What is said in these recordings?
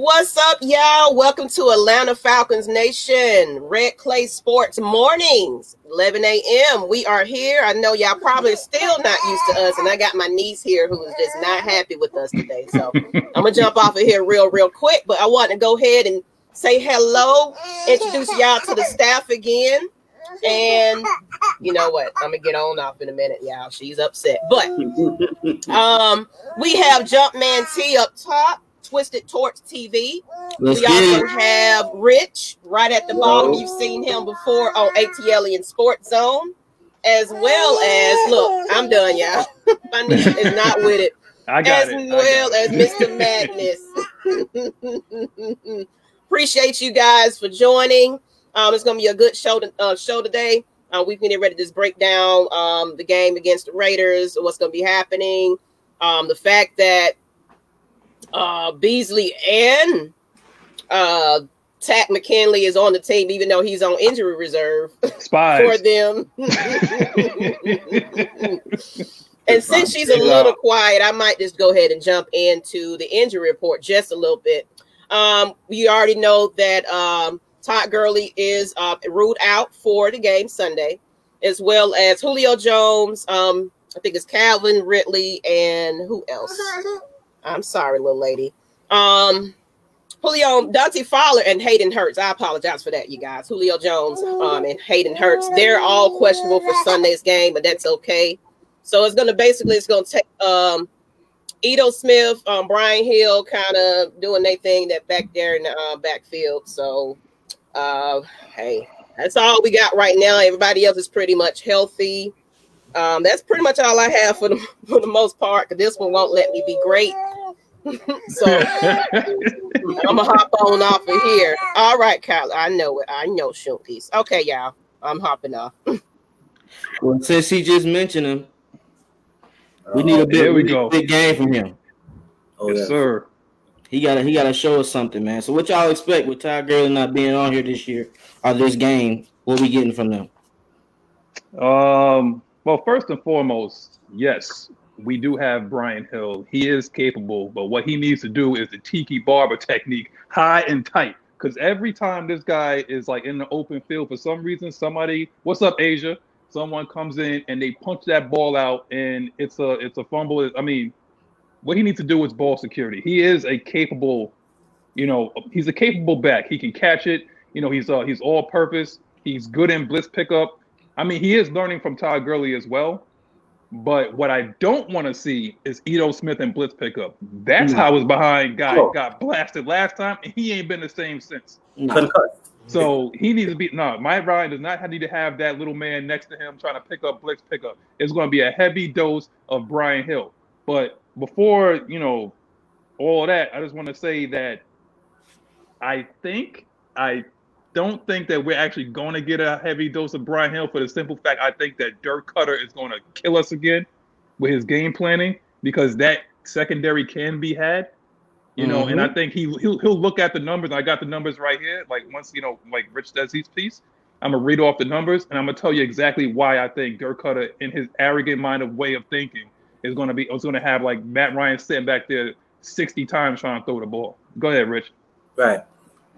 What's up, y'all? Welcome to Atlanta Falcons Nation, Red Clay Sports Mornings, 11 a.m. We are here. I know y'all probably still not used to us, and I got my niece here who is just not happy with us today. So I'm gonna jump off of here real, real quick. But I want to go ahead and say hello, introduce y'all to the staff again. And you know what? I'm gonna get on off in a minute, y'all. She's upset, but um, we have Jumpman T up top. Twisted Torch TV. Let's we also it. have Rich right at the bottom. You've seen him before on ATL and Sports Zone, as well as look, I'm done, y'all. My niece is not with it. I got as it. well as Mr. Madness. Appreciate you guys for joining. Um, it's gonna be a good show to, uh, show today. Uh, we've been ready to just break down um, the game against the Raiders, what's going to be happening, um, the fact that uh, Beasley and uh, Takk McKinley is on the team, even though he's on injury reserve Spies. for them. and since she's a little quiet, I might just go ahead and jump into the injury report just a little bit. Um, we already know that um, Todd Gurley is uh, ruled out for the game Sunday, as well as Julio Jones. Um, I think it's Calvin Ridley and who else? I'm sorry, little lady. Um, Julio, Dante Fowler, and Hayden Hurst. I apologize for that, you guys. Julio Jones um, and Hayden Hurst. They're all questionable for Sunday's game, but that's okay. So it's gonna basically it's gonna take um Ito Smith, um, Brian Hill kind of doing their thing that back there in the uh, backfield. So uh hey, that's all we got right now. Everybody else is pretty much healthy. Um, that's pretty much all I have for the for the most part. Cause this one won't let me be great. so I'm gonna hop on off of here. All right, Kyle. I know it. I know Shunkies. Okay, y'all. I'm hopping off. well, since he just mentioned him, we need a big, we go. big game from him. Oh, yes, sir. He gotta he gotta show us something, man. So what y'all expect with Ty Gurley not being on here this year or this game? What we getting from them? Um well, first and foremost, yes, we do have Brian Hill. He is capable, but what he needs to do is the tiki barber technique, high and tight. Because every time this guy is like in the open field, for some reason, somebody, what's up, Asia? Someone comes in and they punch that ball out, and it's a it's a fumble. I mean, what he needs to do is ball security. He is a capable, you know, he's a capable back. He can catch it. You know, he's uh he's all purpose. He's good in blitz pickup. I mean, he is learning from Todd Gurley as well. But what I don't want to see is Ito Smith and blitz pickup. That's no. how his behind guy oh. got blasted last time, and he ain't been the same since. No. So he needs to be no. My Ryan does not need to have that little man next to him trying to pick up blitz pickup. It's going to be a heavy dose of Brian Hill. But before you know all that, I just want to say that I think I don't think that we're actually going to get a heavy dose of Brian Hill for the simple fact I think that Dirk Koetter is going to kill us again with his game planning because that secondary can be had. You know, mm-hmm. and I mm-hmm. think he he'll, he'll look at the numbers. I got the numbers right here. Like once you know, like Rich does his piece, I'm gonna read off the numbers and I'm gonna tell you exactly why I think Dirk Koetter, in his arrogant mind of way of thinking, is gonna be is gonna have like Matt Ryan sitting back there 60 times trying to throw the ball. Go ahead, Rich. Right.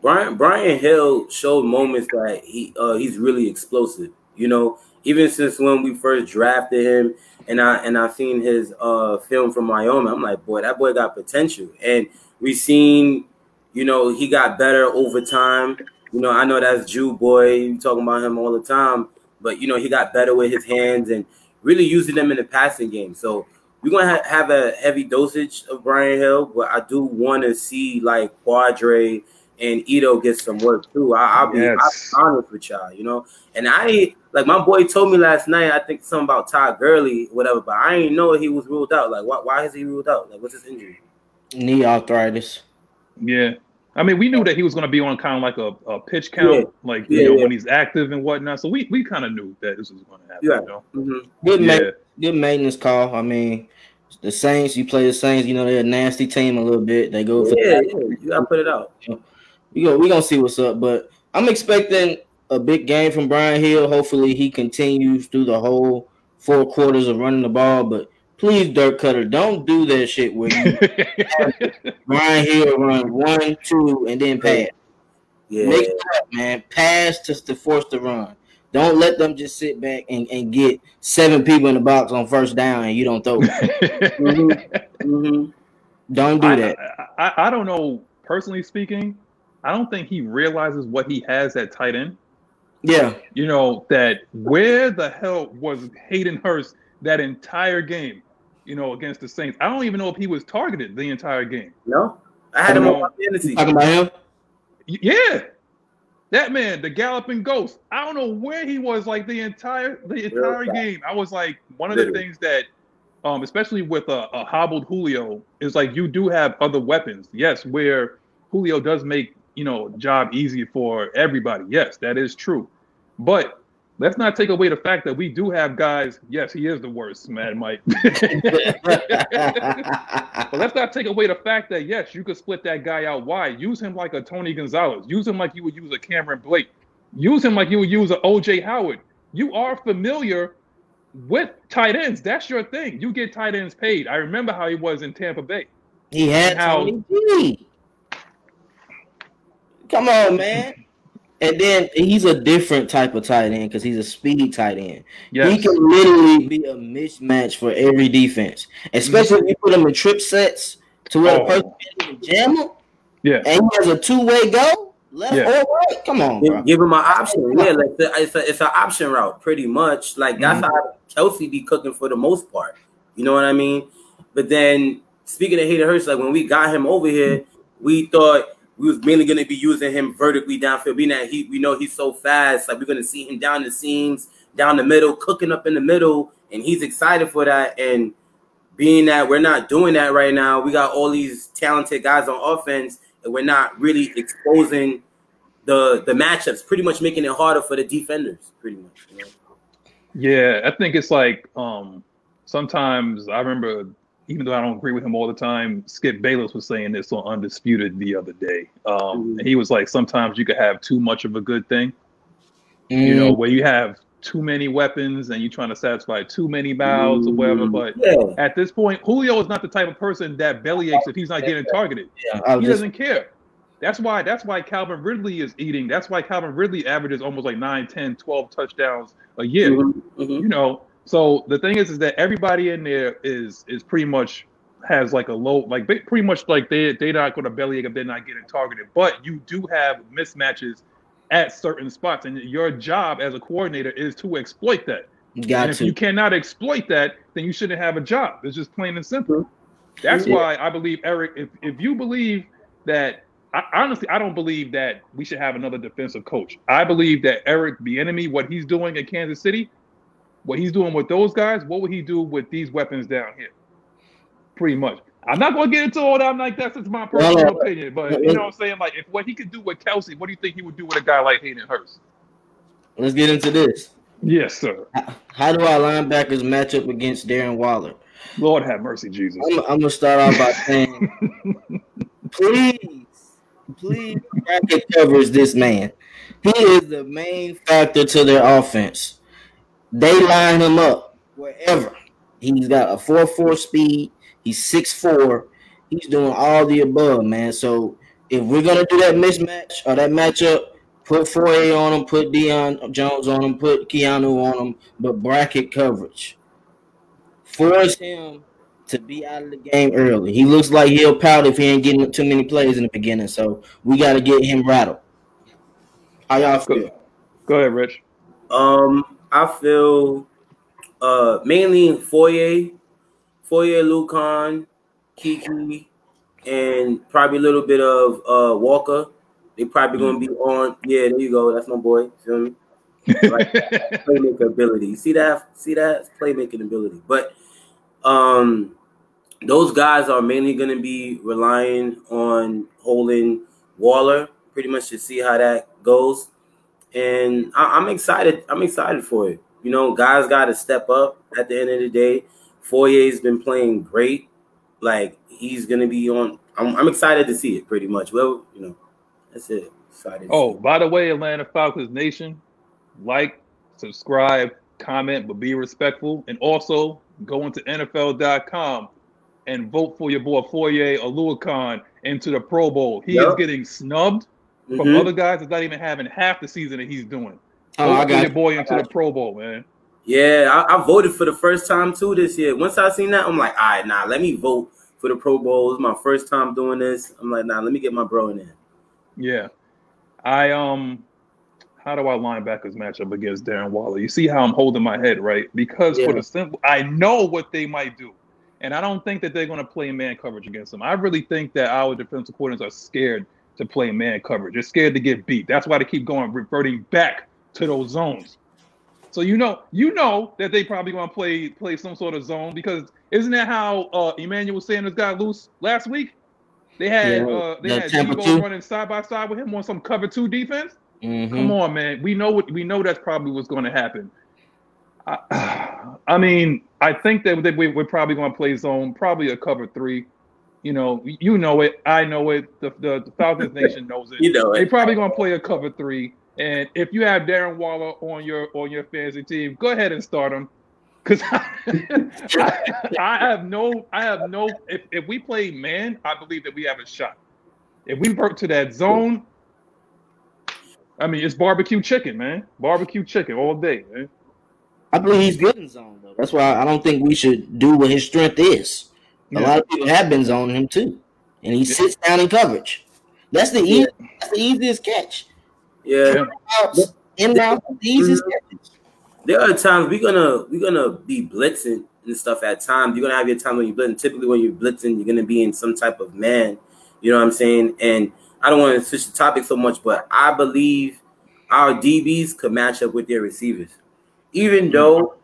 Brian Brian Hill showed moments that he uh, he's really explosive. You know, even since when we first drafted him, and I and I seen his uh, film from Wyoming, I'm like, boy, that boy got potential. And we seen, you know, he got better over time. You know, I know that's Jew boy. You talking about him all the time, but you know, he got better with his hands and really using them in the passing game. So we're gonna ha- have a heavy dosage of Brian Hill, but I do want to see like Qadree and Ito gets some work too. I, will be, yes. I'll be honest with y'all, you know. And I like my boy told me last night. I think something about Todd Gurley, whatever. But I didn't know he was ruled out. Like, why? Why is he ruled out? Like, what's his injury? Knee arthritis. Yeah. I mean, we knew that he was going to be on kind of like a, a pitch count, yeah. like you yeah, know yeah. when he's active and whatnot. So we, we kind of knew that this was going to happen. Yeah. You know? mm-hmm. Good, yeah. Ma- good maintenance call. I mean, the Saints. You play the Saints. You know they're a nasty team a little bit. They go for yeah, yeah. You gotta put it out we go we gonna see what's up. But I'm expecting a big game from Brian Hill. Hopefully he continues through the whole four quarters of running the ball. But Please, Dirk Koetter, don't do that shit where you Brian Hill run one, two, and then pass. Yeah, Make it up, man. Pass to, to force the run. Don't let them just sit back and, and get seven people in the box on first down and you don't throw. Mhm. don't do I, that. I, I, I don't know. Personally speaking, I don't think he realizes what he has at tight end. Yeah. You know that where the hell was Hayden Hurst that entire game? You know against the Saints. I don't even know if he was targeted the entire game. no, I had him on my fantasy. Talking about him? Yeah, that man, the galloping ghost. I don't know where he was like the entire the entire fact. game. I was like one of the things that, um, especially with a, a hobbled Julio, is like you do have other weapons. Yes, where Julio does make you know job easy for everybody. Yes, that is true, but. Let's not take away the fact that we do have guys. Yes, he is the worst, Mad Mike. But let's not take away the fact that yes, you could split that guy out wide. Use him like a Tony Gonzalez. Use him like you would use a Cameron Brate. Use him like you would use a OJ Howard. You are familiar with tight ends. That's your thing. You get tight ends paid. I remember how he was in Tampa Bay. he had How- Tony G. Come on, man. And then he's a different type of tight end because he's a speed tight end. He can literally be a mismatch for every defense, especially if you put him in trip sets to where the Oh. person can jam him, Yeah. and he has a two way go, left Yeah. or right. Come on, bro. Give, give him an option. Yeah, like the, it's a it's an option route, pretty much. Like that's Mhm. how Kelce be cooking for the most part. You know what I mean? But then speaking of Hayden Hurst, like when we got him over here, we thought we was mainly gonna be using him vertically downfield. Being that he we know he's so fast, like we're gonna see him down the seams, down the middle, cooking up in the middle, and he's excited for that. And being that we're not doing that right now, we got all these talented guys on offense, and we're not really exposing the the matchups, pretty much making it harder for the defenders, pretty much. You know? Yeah, I think it's like um sometimes I remember even though I don't agree with him all the time, Skip Bayless was saying this on Undisputed the other day. Um and he was like sometimes you could have too much of a good thing. You know, where you have too many weapons and you're trying to satisfy too many mouths or whatever. But Yeah, at this point, Julio is not the type of person that belly aches if he's not getting targeted. Yeah, He just, doesn't care. That's why that's why Calvin Ridley is eating. That's why Calvin Ridley averages almost like 9, 10, 12 touchdowns a year. Mhm, mhm. You know, so the thing is is that everybody in there is is pretty much has like a low like they- pretty much like they they're not going to bellyache if they're not getting targeted. But you do have mismatches at certain spots, and your job as a coordinator is to exploit that. got and if you cannot exploit that, then you shouldn't have a job. It's just plain and simple. That's Yeah. why I believe Eric. If if you believe that, I, honestly, I don't believe that we should have another defensive coach. I believe that Eric, Bieniemy, what he's doing in Kansas City, what he's doing with those guys, what would he do with these weapons down here? Pretty much. I'm not going to get into all that. I'm like that's just my personal Well, uh, opinion, but you know what I'm saying. Like, if what he could do with Kelce, what do you think he would do with a guy like Hayden Hurst? Let's get into this. Yes, sir. How do our linebackers match up against Darren Waller? Lord have mercy, Jesus. I'm, I'm gonna start off by saying, please, please bracket covers this man. He is the main factor to their offense. They line him up wherever. He's got a 4-4 speed. He's six four. He's doing all the above, man. So if we're gonna do that mismatch or that matchup, put Foye on him, put Deion Jones on him, put Keanu on him, but bracket coverage. Force him to be out of the game early. He looks like he'll pout if he ain't getting too many plays in the beginning. So we got to get him rattled. How y'all feel? Go ahead, Rich. Um, I feel uh mainly Foye, Foye, Lucan, Kiki, and probably a little bit of uh Walker. They probably gonna be on. Yeah, there you go. That's my boy. Feel me? playmaking ability. You see that? See that? It's playmaking ability. But um those guys are mainly gonna be relying on holding Waller pretty much to see how that goes. And I, I'm excited. I'm excited for it. You know, guys gotta step up at the end of the day. Foye's been playing great. Like he's gonna be on I'm, I'm excited to see it pretty much. Well, you know, that's it. Excited. Oh, by the way, Atlanta Falcons Nation, like, subscribe, comment, but be respectful. And also, go into NFL.com and vote for your boy Foye Oluokun into the Pro Bowl. He yep. is getting snubbed mm-hmm. from other guys that's not even having half the season that he's doing. Oh, I got your boy into the Pro Bowl, man. Yeah, I, I, voted for the first time too this year. Once I seen that, I'm like, all right, nah, let me vote for the Pro Bowl. It's my first time doing this. I'm like, nah, let me get my bro in there. Yeah, I um, how do I linebackers match up against Darren Waller? You see how I'm holding my head, right? Because yeah. for the simple, I know what they might do. And I don't think that they're going to play man coverage against them. I really think that our defensive coordinators are scared to play man coverage. They're scared to get beat. That's why they keep going, reverting back to those zones. So you know, you know that they probably to play play some sort of zone because isn't that how uh, Emmanuel Sanders got loose last week? They had yeah, uh, they had Deebo running side by side with him on some cover two defense. Mm-hmm. Come on, man. We know what we know. That's probably what's going to happen. I, I mean, I think that we, we're probably going to play zone, probably a cover three. You know, you know it. I know it. The the, the Falcons Nation knows it. you know it. They're probably going to play a cover three. And if you have Darren Waller on your on your fantasy team, go ahead and start him. Because I, I, I, have no, I have no. If, if we play man, I believe that we have a shot. If we work to that zone, I mean, it's barbecue chicken, man. Barbecue chicken all day, man. I believe he's good in zone though. That's why I don't think we should do what his strength is. A yeah. lot of people have been zoning him too, and he sits down in coverage. That's the easy, that's the easiest catch. Yeah, in route, the easiest mm-hmm. catch. There are times we're gonna we're gonna be blitzing and stuff. At times, you're gonna have your time when you're blitzing. Typically, when you're blitzing, you're gonna be in some type of man. You know what I'm saying? And I don't want to switch the topic so much, but I believe our DBs could match up with their receivers even mm-hmm. though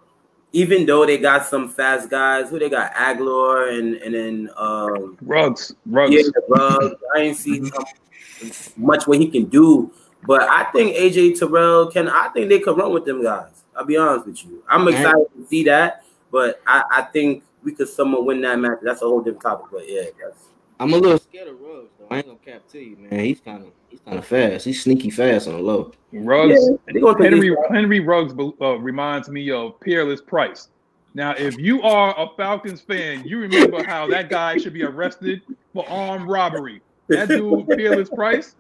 even though they got some fast guys, who they got Agholor and and then um, Ruggs, Ruggs, yeah, Ruggs. I ain't see mm-hmm. much what he can do, but I think AJ Terrell can. I think they could run with them guys. I'll be honest with you. I'm excited to see that, but I, I think we could somewhat win that match. That's a whole different topic, but yeah, that's. I'm a little scared of Ruggs though. I ain't gonna cap to you, man. He's kind of he's kind of fast. He's sneaky fast on the low. Ruggs, yeah, Henry Henry Ruggs uh, reminds me of Peerless Price. Now, if you are a Falcons fan, you remember how that guy should be arrested for armed robbery. That dude, Peerless Price,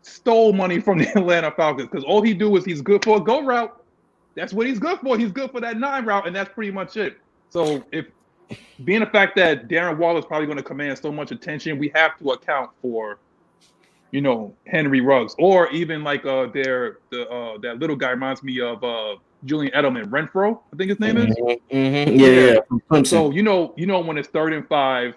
stole money from the Atlanta Falcons because all he do is he's good for a go route. That's what he's good for. He's good for that nine route, and that's pretty much it. So if being the fact that Darren Waller is probably going to command so much attention, we have to account for, you know, Henry Ruggs or even like uh their the uh that little guy reminds me of uh Julian Edelman Renfrow, I think his name is. Mm-hmm. mm-hmm. Yeah, yeah. So you know, you know when it's third and five,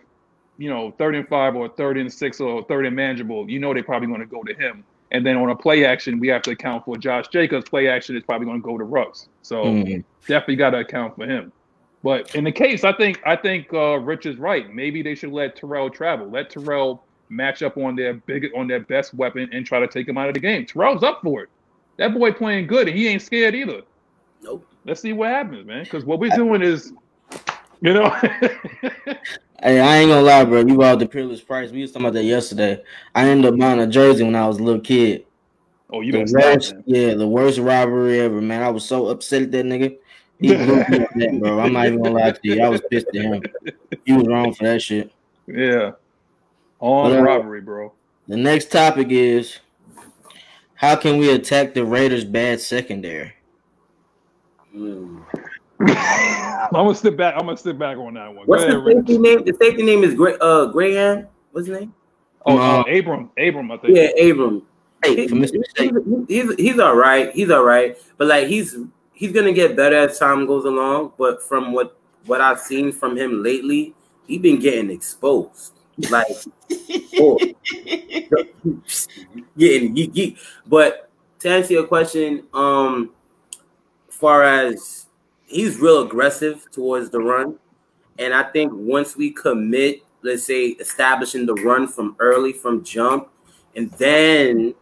you know, third and five or third and six or third and manageable, you know they're probably going to go to him. And then on a play action, we have to account for Josh Jacobs. Play action is probably going to go to Ruggs. So mm-hmm. definitely got to account for him. But in the case, I think I think uh, Rich is right. Maybe they should let Terrell travel. Let Terrell match up on their big on their best weapon and try to take him out of the game. Terrell's up for it. That boy playing good and he ain't scared either. Nope. Let's see what happens, man. Because what we're doing is, you know. hey, I ain't gonna lie, bro. You bought the peerless price. We was talking about that yesterday. I ended up buying a jersey when I was a little kid. Oh, you the worst, Yeah, the worst robbery ever, man. I was so upset at that nigga. He blew me that, bro. I'm not even gonna lie to you. I was pissed at him. He was wrong for that shit. Yeah. On but, uh, robbery, bro. The next topic is how can we attack the Raiders' bad secondary? Mm. I'm gonna sit back. I'm gonna sit back on that one. What's ahead, the safety name? The safety name is Gray, uh, Graham. What's his name? Oh, uh, Abram. Abram, I think. Yeah, Abram. Hey, he's, he's, he's all right. He's all right, but like he's he's gonna get better as time goes along. But from what what I've seen from him lately, he's been getting exposed. Like, oh, getting geek, geek. But to answer your question, um, far as he's real aggressive towards the run, and I think once we commit, let's say establishing the run from early from jump, and then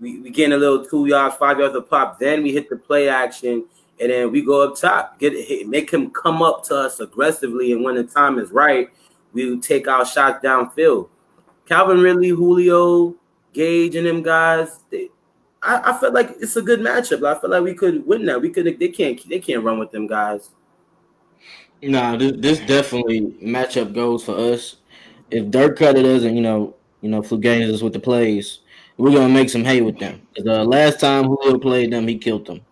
we, we getting a little two yards, five yards of pop. Then we hit the play action, and then we go up top, get it, make him come up to us aggressively. And when the time is right, we take our shots downfield. Calvin Ridley, Julio, Gage, and them guys. They, I, I felt like it's a good matchup. I feel like we could win that. We could. They can't. They can't run with them guys. Nah, this, this definitely matchup goes for us. If Dirk Koetter doesn't, you know, you know, Fluganis us with the plays, we're gonna make some hay with them. The uh, last time Julio played them, he killed them.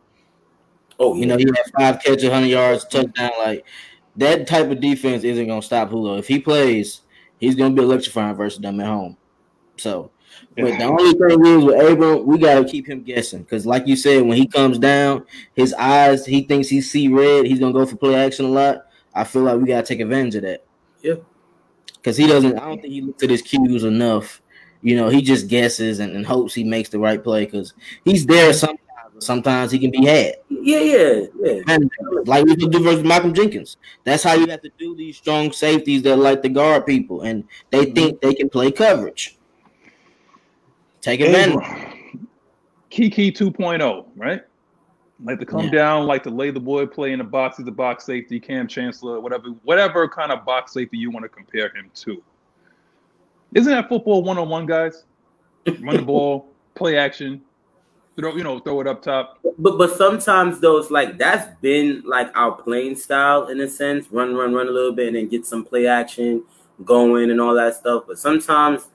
Oh, yeah. you know, he had five catches, hundred yards, touchdown. Like that type of defense isn't gonna stop Julio. If he plays, he's gonna be electrifying versus them at home. So, but the only thing is with Abram, we gotta keep him guessing because, like you said, when he comes down, his eyes, he thinks he see red. He's gonna go for play action a lot. I feel like we gotta take advantage of that. Yeah, because he doesn't. I don't think he looks at his cues enough. You know, he just guesses and, and hopes he makes the right play because he's there sometimes. Sometimes he can be had. Yeah, yeah, yeah. And like we do versus Malcolm Jenkins. That's how you have to do these strong safeties that like the guard people, and they mm-hmm. think they can play coverage. Take advantage. Kiki 2.0, right? Like to come yeah. down, like to lay the boy play in the box, he's a box safety, Kam Chancellor, whatever, whatever kind of box safety you want to compare him to. Isn't that football one on one, guys? Run the ball, play action, throw, you know, throw it up top. But but sometimes those like that's been like our playing style in a sense, run, run, run a little bit, and then get some play action going and all that stuff. But sometimes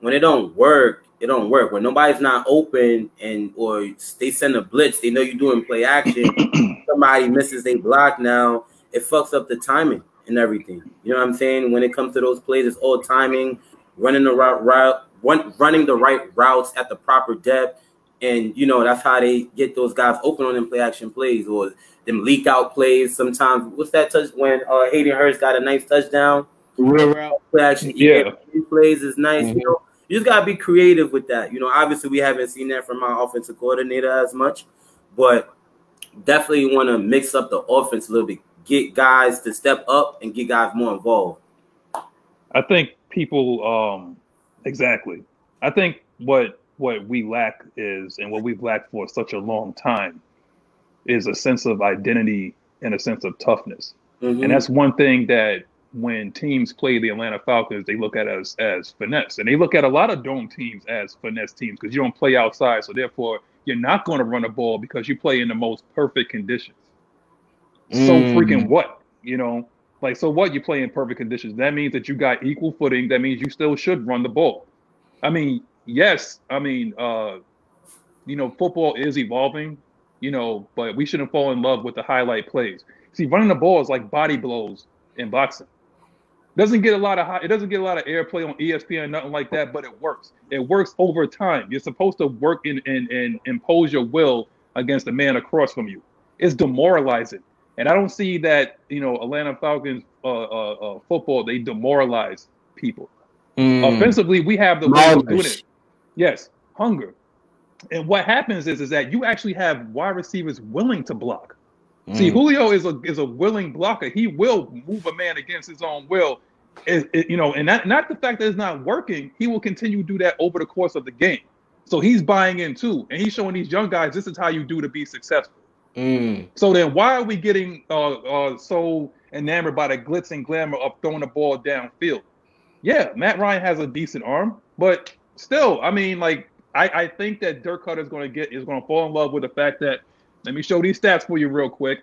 when it don't work, it don't work. When nobody's not open and or they send a blitz, they know you're doing play action. somebody misses they block now, it fucks up the timing and everything. You know what I'm saying? When it comes to those plays, it's all timing, running the right route, run, running the right routes at the proper depth. And you know, that's how they get those guys open on them play action plays or them leak out plays. Sometimes what's that touch when uh Hayden Hurst got a nice touchdown? Real route play action yeah. plays is nice, mm-hmm. you know. You just gotta be creative with that. You know, obviously we haven't seen that from our offensive coordinator as much, but definitely want to mix up the offense a little bit, get guys to step up and get guys more involved. I think people um exactly. I think what what we lack is and what we've lacked for such a long time is a sense of identity and a sense of toughness. Mm-hmm. And that's one thing that when teams play the Atlanta Falcons, they look at us as finesse. And they look at a lot of dome teams as finesse teams because you don't play outside. So therefore, you're not going to run a ball because you play in the most perfect conditions. Mm. So freaking what? You know, like, so what? You play in perfect conditions. That means that you got equal footing. That means you still should run the ball. I mean, yes, I mean, uh, you know, football is evolving, you know, but we shouldn't fall in love with the highlight plays. See, running the ball is like body blows in boxing. Doesn't get a lot of high, it doesn't get a lot of airplay on ESPN, nothing like that, but it works. It works over time. You're supposed to work and and, and impose your will against the man across from you. It's demoralizing. And I don't see that, you know, Atlanta Falcons uh, uh, uh, football, they demoralize people. Mm. Offensively, we have the way of doing it. Yes, hunger. And what happens is, is that you actually have wide receivers willing to block. Mm. See, Julio is a is a willing blocker. He will move a man against his own will. It, it, you know, and that, not the fact that it's not working, he will continue to do that over the course of the game. So he's buying in too, and he's showing these young guys this is how you do to be successful. Mm. So then, why are we getting uh, uh, so enamored by the glitz and glamour of throwing the ball downfield? Yeah, Matt Ryan has a decent arm, but still, I mean, like I, I think that Dirk Koetter is going to get is going to fall in love with the fact that let me show these stats for you real quick.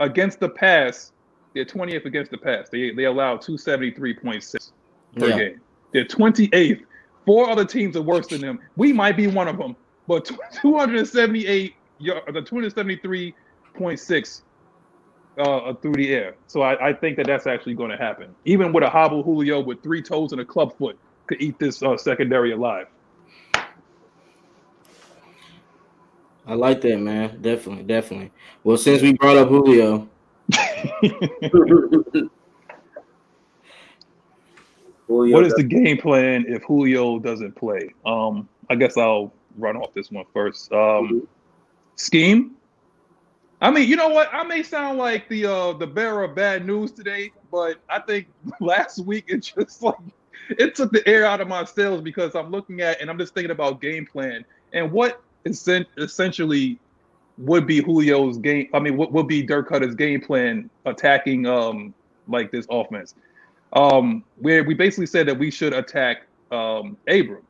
Against the pass, they're 20th against the pass. They they allow 273.6 per yeah. game. They're 28th. Four other teams are worse than them. We might be one of them, but 278 the 273.6 uh, through the air. So I, I, think that that's actually going to happen. Even with a hobble Julio with three toes and a club foot could eat this uh, secondary alive. I like that, man. Definitely, definitely. Well, since we brought up Julio. Julio what is the game plan if Julio doesn't play? Um, I guess I'll run off this one first. Um, scheme. I mean, you know what? I may sound like the uh the bearer of bad news today, but I think last week it just like it took the air out of my sails because I'm looking at and I'm just thinking about game plan and what essentially would be Julio's game. I mean, what would be Dirk Koetter's game plan attacking um like this offense? Um, where we basically said that we should attack um Abram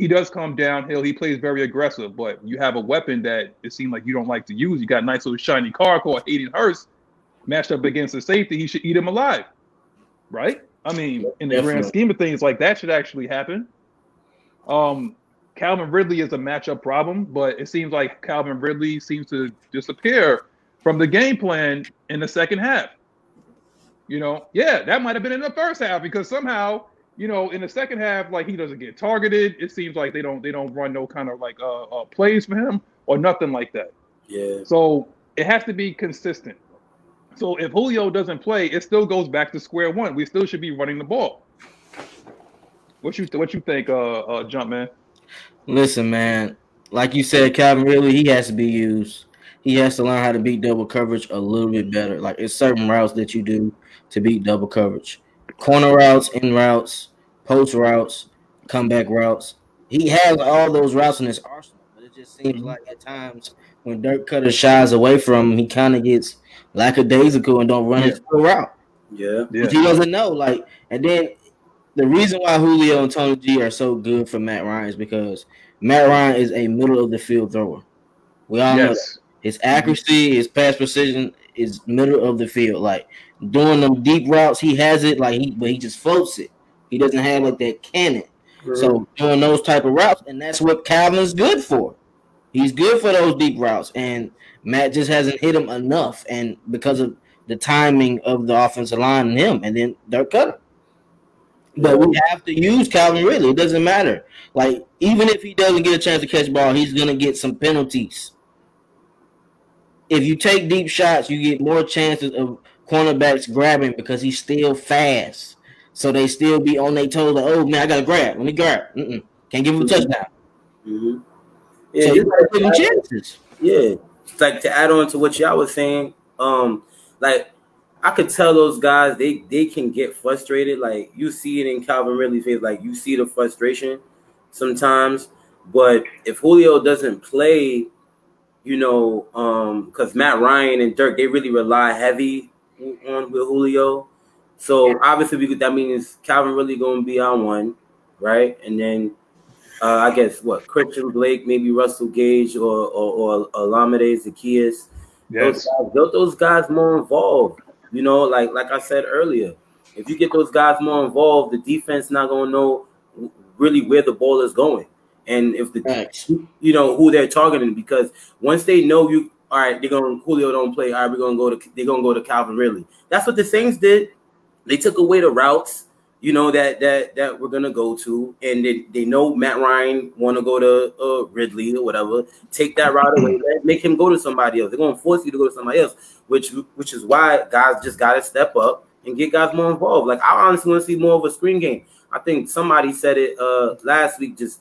he does come downhill. He plays very aggressive, but you have a weapon that it seems like you don't like to use. You got a nice little shiny car called Hayden Hurst. matched up against the safety, he should eat him alive, right? I mean, in the Definitely. grand scheme of things, like that should actually happen. Um, Calvin Ridley is a matchup problem, but it seems like Calvin Ridley seems to disappear from the game plan in the second half. You know, yeah, that might have been in the first half because somehow, you know, in the second half, like he doesn't get targeted. It seems like they don't they don't run no kind of like uh, uh plays for him or nothing like that. Yeah. So it has to be consistent. So if Julio doesn't play, it still goes back to square one. We still should be running the ball. What you what you think, uh, uh Jumpman? Listen, man. Like you said, Calvin Ridley he has to be used. He has to learn how to beat double coverage a little bit better. Like it's certain routes that you do to beat double coverage. Corner routes, in routes, post routes, comeback routes. He has all those routes in his arsenal, but it just seems mm-hmm. like at times when Dirk Koetter shies away from him, he kind of gets lackadaisical and don't run his full route. Yeah. Yeah. But he doesn't know. Like, and then the reason why Julio and Tony G are so good for Matt Ryan is because Matt Ryan is a middle of the field thrower. We all know that. His accuracy, his pass precision is middle of the field. Like doing them deep routes, he has it. Like he, but he just floats it. He doesn't have like that cannon. So doing those type of routes, and that's what Calvin's good for. He's good for those deep routes, and Matt just hasn't hit him enough, and because of the timing of the offensive line and him, and then Dirk Koetter. But we have to use Calvin Ridley. It doesn't matter. Like even if he doesn't get a chance to catch ball, he's gonna get some penalties. If you take deep shots, you get more chances of cornerbacks grabbing because he's still fast. So they still be on their toes. Like, oh man, I gotta grab. Let me grab. Mm-mm. Can't give him a touchdown. hmm Yeah, so you you gotta take gotta- chances. Yeah, like to add on to what y'all was saying, um, like I could tell those guys they they can get frustrated. Like you see it in Calvin Ridley's face, like you see the frustration sometimes. But if Julio doesn't play, you know, um, because Matt Ryan and Dirk they really rely heavy on with Julio. So obviously, we could, that means Calvin Ridley going to be on one, right? And then uh, I guess what Christian Blake, maybe Russell Gage or or, or Olamide Zaccheaus. Those Yes. guys, those, those guys more involved. You know, like like I said earlier, if you get those guys more involved, the defense not gonna know really where the ball is going, and if the Facts. you know who they're targeting because once they know you, all right, they're gonna Julio don't play. All right, we're gonna go to they're gonna go to Calvin Ridley. That's what the Saints did. They took away the routes, you know that that that we're gonna go to, and they, they know Matt Ryan want to go to uh, Ridley or whatever. Take that route away, make him go to somebody else. They're gonna force you to go to somebody else, which which is why guys just gotta step up and get guys more involved. Like I honestly want to see more of a screen game. I think somebody said it uh last week. Just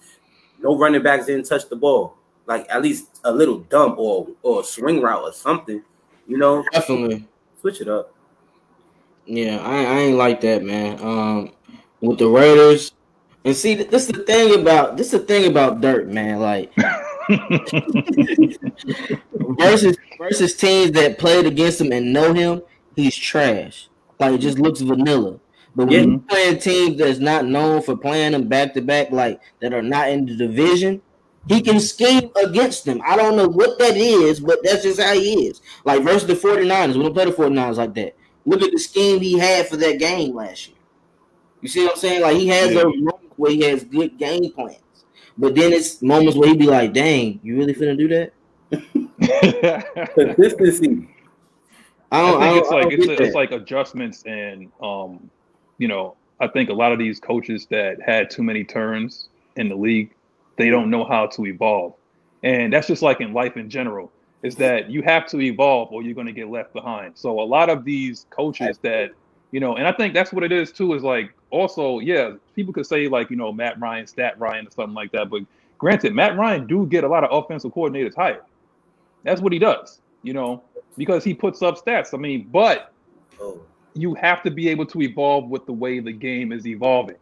no running backs didn't touch the ball. Like at least a little dump or or a swing route or something. You know, Definitely. switch it up. Yeah, I, I ain't like that, man. Um, with the Raiders, and see, this is the thing about this is the thing about Dirt, man. Like versus versus teams that played against him and know him, he's trash. Like it just looks vanilla. But when Yeah. you playing teams that's not known for playing them back to back, like that are not in the division, he can scheme against them. I don't know what that is, but that's just how he is. Like versus the 49ers, we don't play the 49ers like that. Look at the scheme he had for that game last year. You see what I'm saying? Like he has Yeah. those moments where he has good game plans. But then it's moments where he be like, dang, you really finna do that? Consistency. I I don't, I think don't, it's like it's, get it's like adjustments and um, you know, I think a lot of these coaches that had too many turns in the league, they don't know how to evolve. And that's just like in life in general, is that you have to evolve or you're gonna get left behind. So a lot of these coaches that, you know, and I think that's what it is too, is like also, yeah, people could say like, you know, Matt Ryan, stat Ryan or something like that. But granted, Matt Ryan do get a lot of offensive coordinators hired. That's what he does, you know, because he puts up stats. I mean, but Oh, you have to be able to evolve with the way the game is evolving.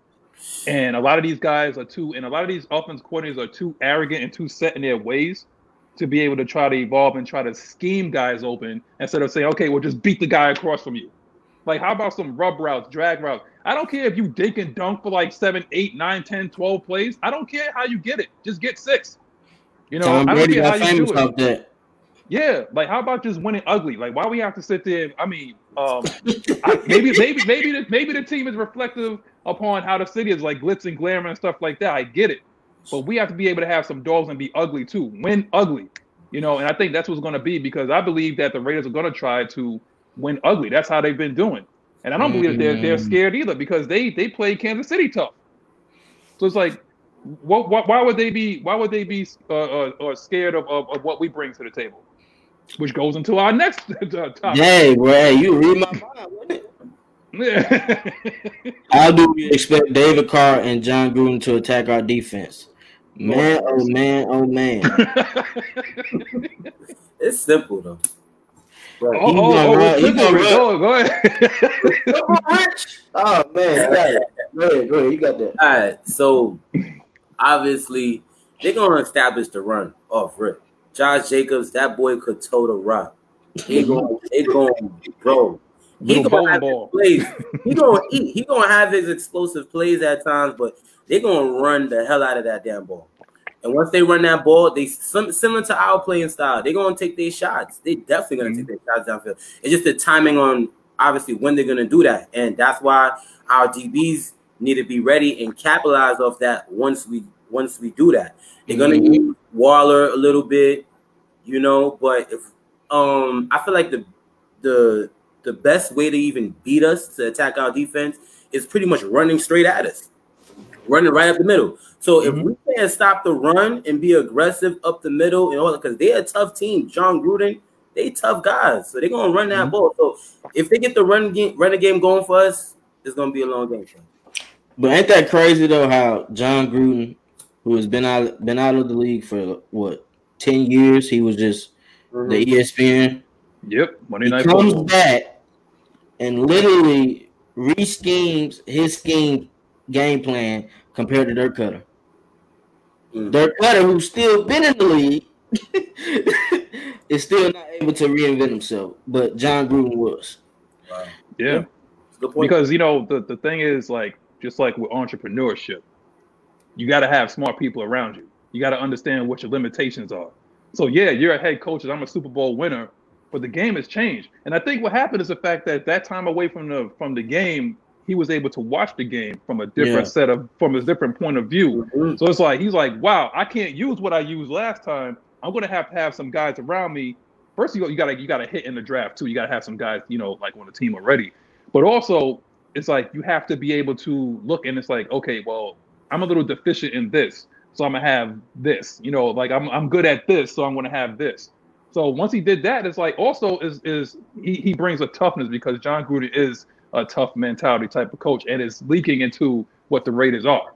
And a lot of these guys are too, and a lot of these offense coordinators are too arrogant and too set in their ways to be able to try to evolve and try to scheme guys open instead of saying, okay, well, just beat the guy across from you. Like, how about some rub routes, drag routes? I don't care if you dink and dunk for like seven, eight, nine, 10, 12 plays. I don't care how you get it. Just get six. You know, Tom I don't Brady care how you do it. that. Yeah, like how about just winning ugly? Like why we have to sit there? I mean, um, I, maybe maybe maybe the, maybe the team is reflective upon how the city is like glitz and glamour and stuff like that. I get it, but we have to be able to have some dogs and be ugly too. Win ugly, you know. And I think that's what's going to be because I believe that the Raiders are going to try to win ugly. That's how they've been doing, and I don't believe that they're they're Mm. scared either because they they played Kansas City tough. So it's like, what, what why would they be why would they be uh, uh, uh, scared of, of of what we bring to the table? Which goes into our next uh, topic. Hey, bro, hey, you read my mind, it? How do we expect David Carr and Jon Gruden to attack our defense? Oh, man, oh man, oh man. It's simple though. Oh, He oh, oh, run- gonna go, go ahead. Oh man, you got it. Go ahead, go ahead, you got that. All right, so obviously they're gonna establish the run off rip. Josh Jacobs, that boy could toe the rock. He mhm. gonna, he gonna, bro. He Little gonna have his plays. He gonna eat. He gonna have his explosive plays at times, but they're gonna run the hell out of that damn ball. And once they run that ball, they some, similar to our playing style. They're gonna take their shots. They definitely gonna take their shots downfield. It's just the timing on obviously when they're gonna do that, and that's why our DBs need to be ready and capitalize off that once we once we do that. They're gonna Mhm. use Waller a little bit, you know, but if um I feel like the the the best way to even beat us to attack our defense is pretty much running straight at us, running right up the middle. So if we can't stop the run and be aggressive up the middle and all that, because they're a tough team. Jon Gruden, they tough guys, so they're gonna run that Mhm. ball. So if they get the run game, run game going for us, it's gonna be a long game. But ain't that crazy though? How Jon Gruden, who has been out been out of the league for what ten years, he was just Mm-hmm. the ESPN. Yep, Monday He night comes football. back and literally reschemes his scheme game plan compared to Dirk Koetter. Mhm. Dirk Koetter, who's still been in the league, is still not able to reinvent himself. But Jon Gruden was. Wow. Yeah, Good point. because you know the the thing is like just like with entrepreneurship, you got to have smart people around you. You got to understand what your limitations are. So yeah, you're a head coach, and I'm a Super Bowl winner, but the game has changed. And I think what happened is the fact that that time away from the from the game, he was able to watch the game from a different Yeah. set of from a different point of view. Mhm. So it's like he's like, wow, I can't use what I used last time. I'm gonna have to have some guys around me. First, you got you gotta you gotta hit in the draft too. You gotta have some guys, you know, like on the team already. But also, it's like you have to be able to look and it's like, okay, well, I'm a little deficient in this, so I'm gonna have this. You know, like I'm I'm good at this, so I'm gonna have this. So once he did that, it's like also is is he, he brings a toughness because Jon Gruden is a tough mentality type of coach and is leaking into what the Raiders are,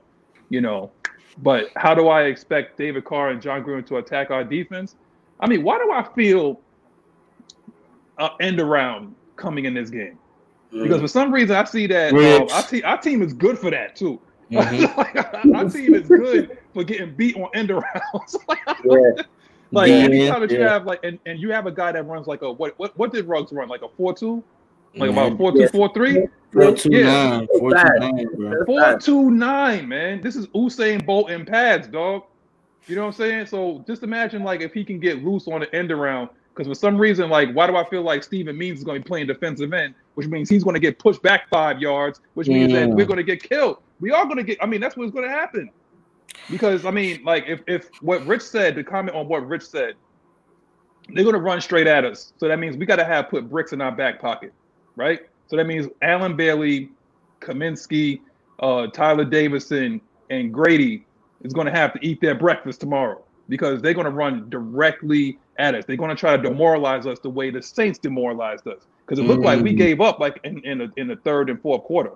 you know. But how do I expect David Carr and Jon Gruden to attack our defense? I mean, why do I feel a end around coming in this game? Mm-hmm. Because for some reason I see that um, our, te- our team is good for that too. Mhm. our team is good for getting beat on end arounds. Yeah. Like Yeah, anytime that you have like and, and you have a guy that runs like a what what what did Ruggs run? Like a four two? Like about four two Yes. four three? Four two Yeah. nine, four two nine, bro. That's Four bad. two nine, man. This is Usain Bolt in pads, dog. You know what I'm saying? So just imagine like if he can get loose on the end around, because for some reason, like why do I feel like Steven Means is going to be playing defensive end, which means he's going to get pushed back five yards, which means that we're going to get killed. We are going to get. I mean, that's what's going to happen. Because I mean, like if if what Rich said, the comment on what Rich said, they're going to run straight at us. So that means we got to have put bricks in our back pocket, right? So that means Allen Bailey, Cominsky, uh, Tyeler Davison, and Grady is going to have to eat their breakfast tomorrow because they're going to run directly at us. They're going to try to demoralize us the way the Saints demoralized us because it looked like we Mhm. gave up like in in the, in the third and fourth quarter.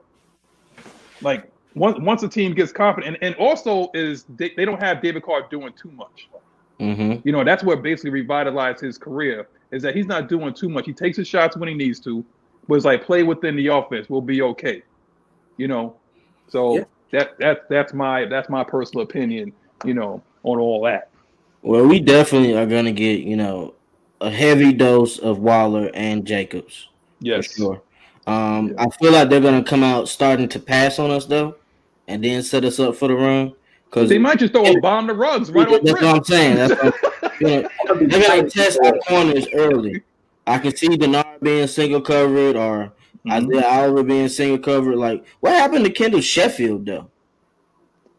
Like once once a team gets confident, and, and also is they, they don't have David Carr doing too much. Mm-hmm. You know, that's what basically revitalized his career is that he's not doing too much. He takes his shots when he needs to, it's like play within the offense. We'll be okay. You know, so Yeah. that that that's my that's my personal opinion. You know, on all that. Well, we definitely are gonna get you know a heavy dose of Waller and Jacobs Yes. for sure. Um, Yeah. I feel like they're gonna come out starting to pass on us though, and then set us up for the run. Because They might just throw a bomb to Ruggs right on that's what I'm saying. That's what I'm, They're gonna test our corners early. I can see Dennard being single covered or mm-hmm. Isaiah Oliver being single covered. Like, what happened to Kendall Sheffield though?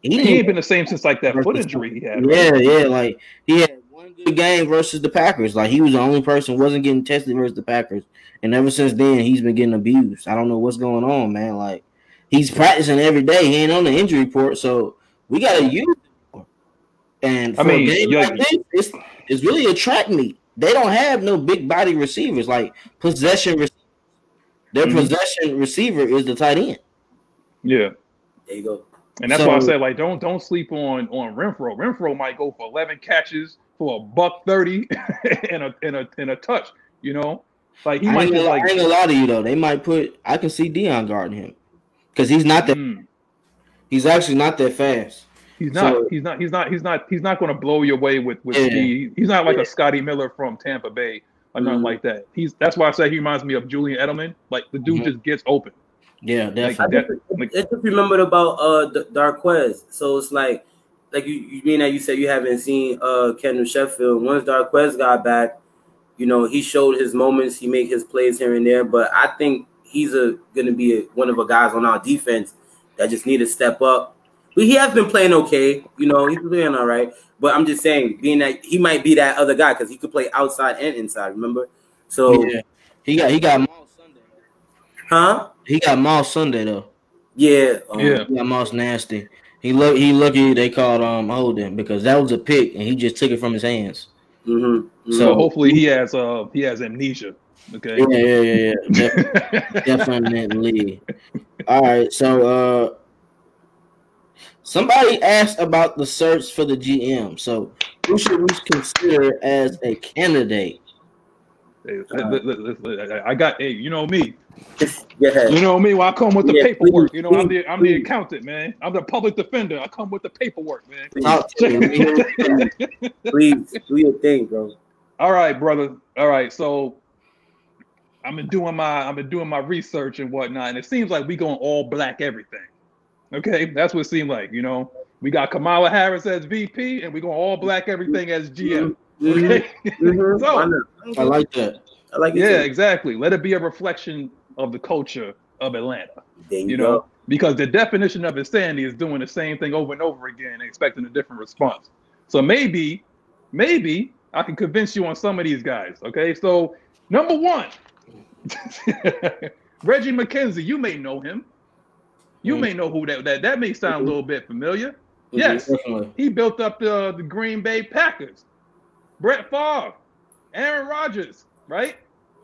He, he ain't been the same since like that foot injury he had. Yeah, right? yeah. Like he had one good game versus the Packers. Like he was the only person wasn't getting tested versus the Packers, and ever since then he's been getting abused. I don't know what's going on, man. Like he's practicing every day. He ain't on the injury report, so we gotta use. Him. And for I mean, a game like this, it's, it's really a track meet. They don't have no big body receivers like possession. Receivers. Their mm-hmm. possession receiver is the tight end. Yeah, there you go. And that's so, why I said like don't don't sleep on on Renfrow. Renfrow might go for eleven catches for a buck thirty and a and a and a touch. You know, like he I might get like. I ain't gonna lie to you though. They might put. I can see Deion guarding him because he's not that. Mm. He's actually not that fast. He's not. So, he's not. He's not. He's not. He's not going to blow you away with with yeah. speed. He's not like yeah. a Scotty Miller from Tampa Bay or nothing mm like that. He's. That's why I say he reminds me of Julian Edelman. Like the dude mm-hmm. just gets open. Yeah, definitely. Like, I, just, I just remembered about uh Darqueze. So it's like, like you, you mean that you said you haven't seen uh Kendall Sheffield. Once Darqueze got back, you know he showed his moments. He made his plays here and there, but I think he's a going to be a, one of the guys on our defense that just need to step up. But he has been playing okay. You know, he's playing all right. But I'm just saying, being that he might be that other guy because he could play outside and inside. Remember? So yeah. he got he got Moss Sunday. Huh? He got Moss Sunday though. Yeah. Um, yeah. He got Moss nasty. He look he lucky they called um holding because that was a pick and he just took it from his hands. Mm-hmm. Mm-hmm. So hopefully he has uh he has amnesia. Okay. Yeah, yeah, yeah, yeah. definitely. All right. So uh somebody asked about the search for the GM. So who should we consider as a candidate? Hey, uh, I got hey, you know me. Yeah. You know me. Well, I come with the yeah, paperwork. Please, you know, please, I'm the I'm the accountant, man. I'm the public defender. I come with the paperwork, man. Please, do your thing, bro. All right, brother. All right. So I've been doing my I've been doing my research and whatnot, and it seems like we going all black everything. Okay, that's what it seemed like. You know, we got Kamala Harris as VP, and we're going all black everything as GM. Mm-hmm. Okay, mm-hmm. so I like that. I like it. Yeah, too. exactly. Let it be a reflection of the culture of Atlanta. You, you know, because the definition of insanity is doing the same thing over and over again and expecting a different response. So maybe, maybe I can convince you on some of these guys. Okay, so number one, Reggie McKenzie, you may know him. You mm may know who that that that may sound a little bit familiar. Mm-hmm. Yes, he built up the the Green Bay Packers. Brett Favre, Aaron Rodgers, right?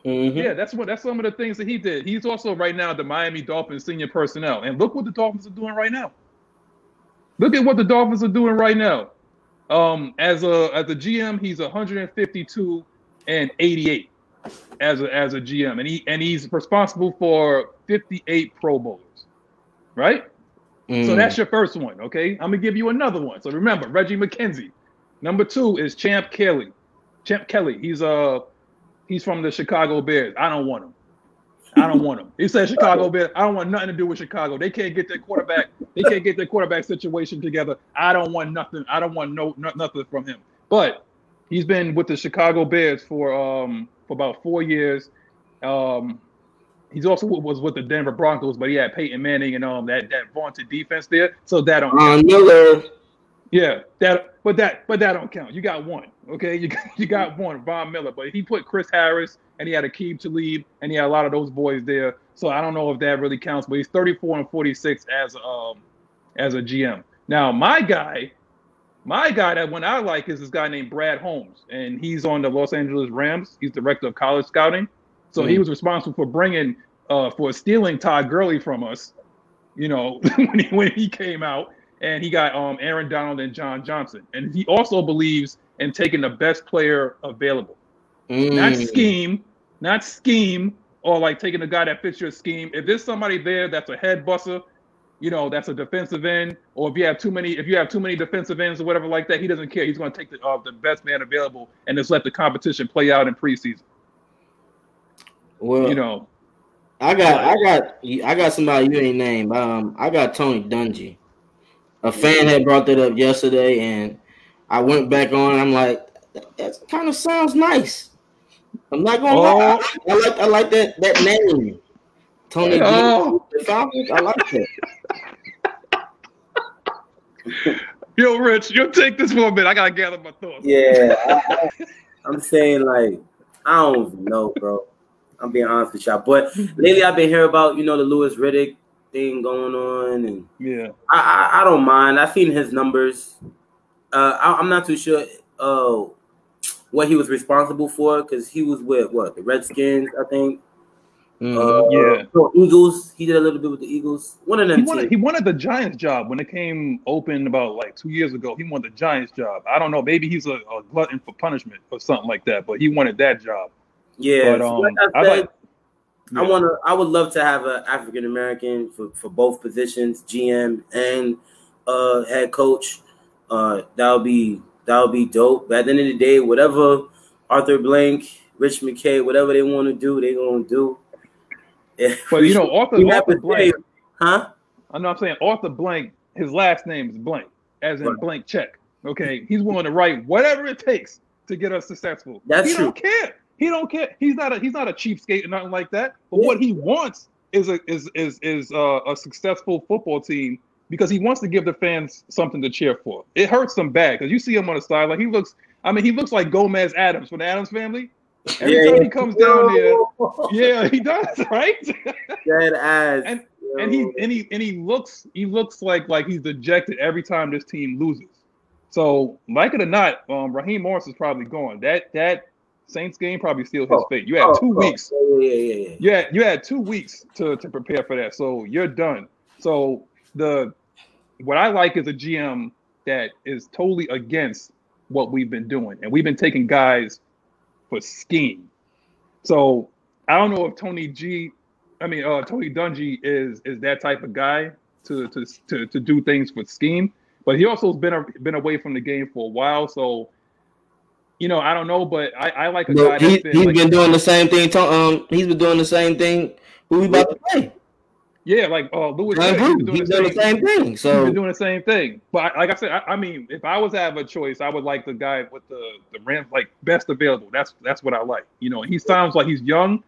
Mm-hmm. Yeah, that's what that's some of the things that he did. He's also right now the Miami Dolphins senior personnel, and look what the Dolphins are doing right now. Look at what the Dolphins are doing right now. Um, as a as a GM, he's 152 and 88 as a as a GM, and he and he's responsible for 58 Pro Bowlers, right? Mm. So that's your first one. Okay, I'm gonna give you another one. So remember Reggie McKenzie. Number two is Champ Kelly. Champ Kelly. He's uh he's from the Chicago Bears. I don't want him. I don't want him. He said Chicago Bears. I don't want nothing to do with Chicago. They can't get their quarterback. They can't get their quarterback situation together. I don't want nothing. I don't want no, no nothing from him. But he's been with the Chicago Bears for um for about four years. Um, he's also was with the Denver Broncos, but he had Peyton Manning and um that that vaunted defense there. So that don't count. Miller. Yeah, that but that but that don't count. You got one. Okay, you got, you got one, Von Miller. But he put Chris Harris and he had Aqib Talib and he had a lot of those boys there. So I don't know if that really counts. But he's 34 and 46 as um as a GM. Now my guy my guy that one I like is this guy named Brad Holmes, and he's on the Los Angeles Rams. He's director of college scouting. So mm-hmm. he was responsible for bringing, uh, for stealing Todd Gurley from us, you know, when he, when he came out. And he got um, Aaron Donald and John Johnson. And he also believes in taking the best player available. Mm. Not scheme, not scheme, or like taking a guy that fits your scheme. If there's somebody there that's a head buster, you know, that's a defensive end, or if you have too many, if you have too many defensive ends or whatever like that, he doesn't care. He's going to take the uh, the best man available and just let the competition play out in preseason. Well, you know, I got, I got, I got somebody you ain't named. Um, I got Tony Dungy. A fan had brought that up yesterday, and I went back on. I'm like, that, that kind of sounds nice. I'm not gonna oh. lie. I, I, like I like that that name. Tony oh. G. I like that. Yo, Rich, you'll take this for a minute. I gotta gather my thoughts. Yeah, I, am saying like I don't know, bro. I'm being honest with y'all, but lately I've been hearing about you know the Louis Riddick thing going on, and yeah, I I, I don't mind. I've seen his numbers. Uh, I, am not too sure uh what he was responsible for because he was with what the Redskins, I think. Mm, uh, yeah. So Eagles. He did a little bit with the Eagles. One of them. He wanted, he wanted, the Giants job when it came open about like two years ago. He wanted the Giants job. I don't know. Maybe he's a, a glutton for punishment or something like that. But he wanted that job. Yeah. But, um, like I, said, like, yeah. I want to. I would love to have an African American for, for both positions, GM and uh, head coach. Uh, that would be that would be dope. But at the end of the day, whatever Arthur Blank, Rich McKay, whatever they want to do, they're gonna do. but you know, Arthur, Arthur Blank, huh? I know I'm saying Arthur Blank, his last name is Blank, as in right. blank check. Okay, he's willing to write whatever it takes to get us successful. That's he true. don't care. He don't care. He's not a he's not a cheapskate or nothing like that. But what he wants is a is is is uh, a successful football team because he wants to give the fans something to cheer for. It hurts them bad because you see him on the sideline. He looks. I mean, he looks like Gomez Addams from the Addams family. Every yeah, time he comes down there, yeah, he does, right? Dead ass. And and he and he and he looks he looks like like he's dejected every time this team loses. So, like it or not, um, Raheem Morris is probably gone. That that Saints game probably sealed his oh, fate. You had oh, two oh, weeks. Yeah, yeah, yeah, yeah. Yeah, you had two weeks to to prepare for that. So you're done. So the what I like is a GM that is totally against what we've been doing, and we've been taking guys for scheme. So I don't know if Tony G, I mean uh, Tony Dungy is is that type of guy to to to, to do things for scheme, but he also has been a, been away from the game for a while, so. You know, I don't know, but I, I like a guy. He, been, he's like, been doing the same thing. Um, he's been doing the same thing. Who we about to play? Yeah, like uh, Louis. He's, doing, he's the, doing the same thing. So he's doing the same thing. But like I said, I, I, mean, if I was to have a choice, I would like the guy with the the ramp, like best available. That's that's what I like. You know, he sounds like he's young,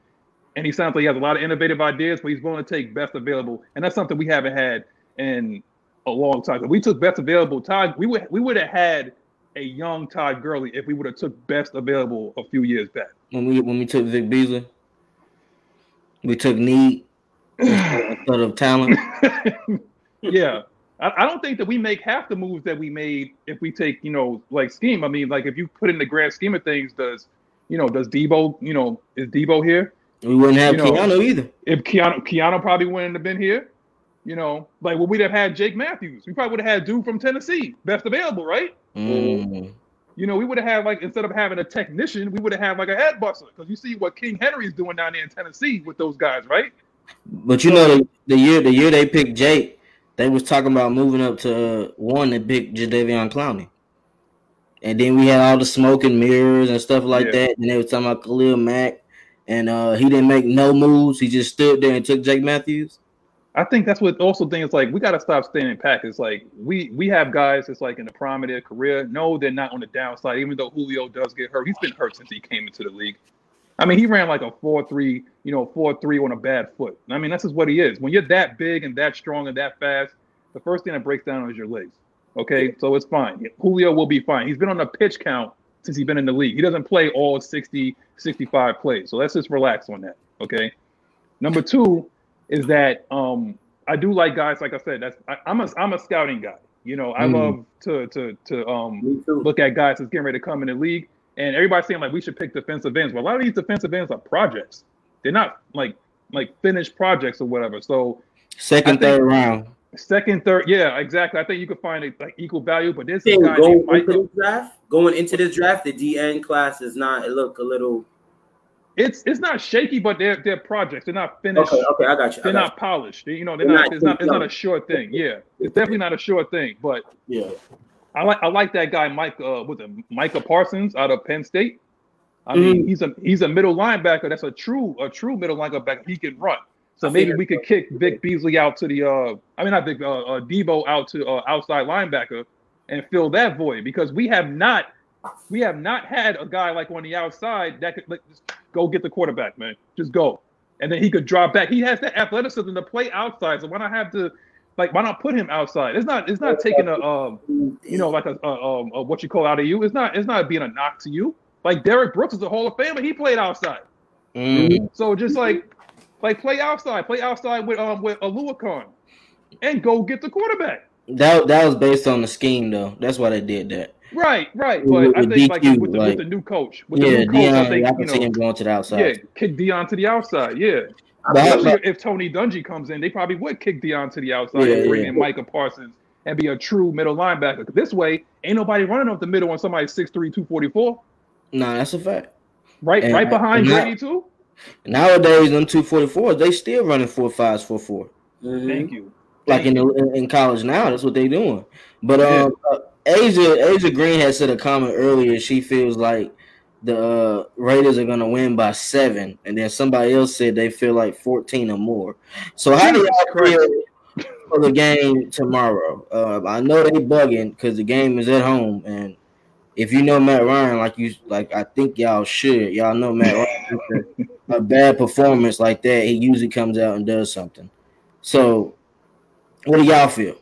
and he sounds like he has a lot of innovative ideas, but he's willing to take best available, and that's something we haven't had in a long time. If we took best available, Todd, we would we would have had a young Todd Gurley if we would have took best available a few years back. When we when we took Vic Beasley, we took Need instead of talent. yeah. I, I don't think that we make half the moves that we made if we take, you know, like scheme. I mean, like if you put in the grand scheme of things, does you know, does Debo, you know, is Debo here? We wouldn't have you know, Keanu either. If Keanu Keanu probably wouldn't have been here. You know, like well, we'd have had Jake Matthews. We probably would have had dude from Tennessee, best available, right? Mm. You know, we would have had like instead of having a technician, we would have had like a head buster because you see what King Henry's doing down there in Tennessee with those guys, right? But you know, the, the, year the year they picked Jake, they was talking about moving up to one and pick Jadeveon Clowney. And then we had all the smoke and mirrors and stuff like yeah. that. And they was talking about Khalil Mack, and uh, he didn't make no moves. He just stood there and took Jake Matthews. I think that's what also thing is like we got to stop staying in pack. It's like we we have guys that's like in the prime of their career. No, they're not on the downside. Even though Julio does get hurt, he's been hurt since he came into the league. I mean, he ran like a four-three, you know, four-three on a bad foot. I mean, that's just what he is. When you're that big and that strong and that fast, the first thing that breaks down is your legs. Okay, so it's fine. Julio will be fine. He's been on a pitch count since he's been in the league. He doesn't play all 60, 65 plays. So let's just relax on that. Okay. Number two is that um, I do like guys, like I said, that's I, am a I'm a scouting guy. You know, I mm. love to to to um look at guys that's getting ready to come in the league and everybody's saying like we should pick defensive ends. Well, a lot of these defensive ends are projects. They're not like like finished projects or whatever. So second, third round. Second, third, yeah, exactly. I think you could find it like equal value, but this is going into this draft. Going into this draft, the DN class is not. It look a little. It's it's not shaky, but they're they're projects. They're not finished. Okay, okay, I got you. They're got not you. polished. They, you know, they're, they're not. not it's not. It's not a sure thing. Yeah, it's definitely not a sure thing. But yeah, I like I like that guy Mike uh with Micah Parsons out of Penn State. I mm mean, he's a he's a middle linebacker. That's a true a true middle linebacker. He can run. So maybe we could kick Vic Beasley out to the uh I mean not Vic uh, uh Deebo out to uh, outside linebacker and fill that void because we have not We have not had a guy like on the outside that could like, just go get the quarterback, man. Just go, and then he could drop back. He has that athleticism to play outside. So why not have to, like, why not put him outside? It's not. It's not taking a, um, you know, like a, a, a, a what you call out of you. It's not. It's not being a knock to you. Like Derrick Brooks is a Hall of Famer. He played outside. Mm. So just like, like play outside, play outside with um with Oluokun, and go get the quarterback. That that was based on the scheme though. That's why they did that. Right, right. With- But I with think like with the, like- with the new coach, with the yeah, new coach, I Deion, think I you can see him going to the outside. yeah, kick Deion to the outside. Yeah, But how- especially if Tony Dungy comes in, they probably would kick Deion to the outside Yeah, and bring yeah. in Micah Parsons and be a true middle linebacker. This way, ain't nobody running up the middle on somebody 6'3", 244. nah, that's a fact. Right, And- right behind and that- Grady too. Nowadays, them two forty fours, they still running four fives, four four. Mhm. Thank you. Like in, the, in in college now, that's what they doing. But um, uh, Asia Asia Green had said a comment earlier. She feels like the uh, Raiders are gonna win by seven, and then somebody else said they feel like fourteen or more. So how do Jesus y'all feel for the game tomorrow? Uh, I know they bugging because the game is at home, and if you know Matt Ryan, like you like, I think y'all should. Y'all know Matt Ryan. a bad performance like that, he usually comes out and does something. So, what do y'all feel?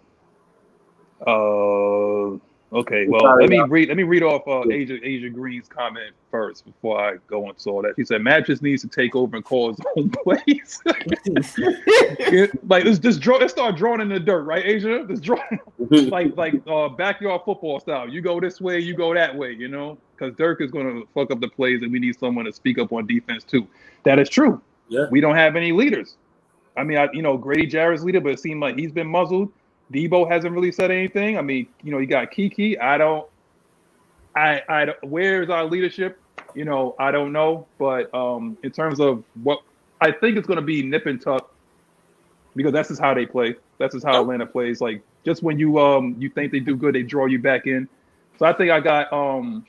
Uh, okay. Well, let me read. Let me read off uh, Asia Asia Green's comment first before I go into all that. She said, "Matt just needs to take over and call his own plays. Like let's just draw. Let's start drawing in the dirt, right, Asia? Let's draw like like uh, backyard football style. You go this way, you go that way. You know, because Dirk is going to fuck up the plays, and we need someone to speak up on defense too. That is true. Yeah. We don't have any leaders. I mean, I, you know, Grady Jarrett's leader, but it seemed like he's been muzzled. Debo hasn't really said anything. I mean, you know, you got Kiki. I don't. I I where is our leadership? You know, I don't know. But um, in terms of what I think it's going to be nip and tuck because that's just how they play. That's just how Atlanta plays. Like just when you um you think they do good, they draw you back in. So I think I got um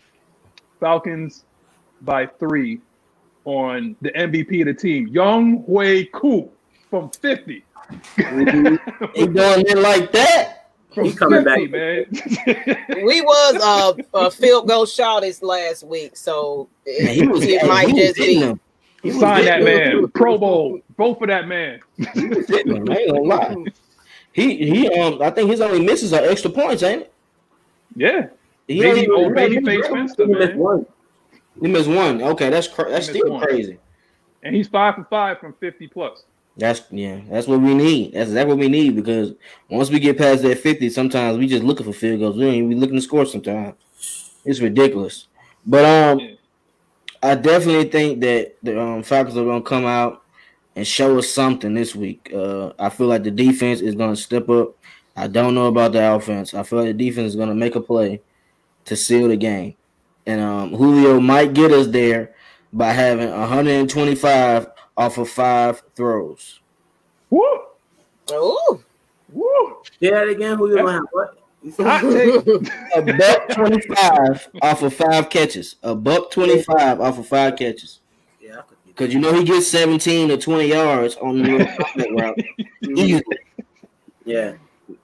Falcons by three on the MVP of the team, Younghoe Koo from 50. He doing it like that? He coming back. man. We was uh, a field goal shot this last week, so Man, it, he was, it hey, might was just hitting be. them. He was Sign that man. Pro Bowl. Vote for that man. He was hitting them. I ain't gonna lie. He he um I think his only misses are extra points, ain't it? Yeah. He Baby, only- old baby face Finster, He missed man. one. He missed one. Okay, that's cra- that's still one. crazy. And he's five for five from 50 plus. That's yeah, that's what we need. That's exactly what we need because once we get past that 50, sometimes we just looking for field goals. We don't even be looking to score sometimes. It's ridiculous. But um. I definitely think that the um, Falcons are gonna come out and show us something this week. Uh I feel like the defense is gonna step up. I don't know about the offense. I feel like the defense is gonna make a play to seal the game. And um Julio might get us there by having 125 off of five throws. Woo! Ooh, Woo! Say that again. Who you gonna have? What? Hot take. A buck 25 off of five catches. A buck 25 off of five catches. Yeah, I could get Because you know he gets 17 or 20 yards on the little route. Easily. Yeah.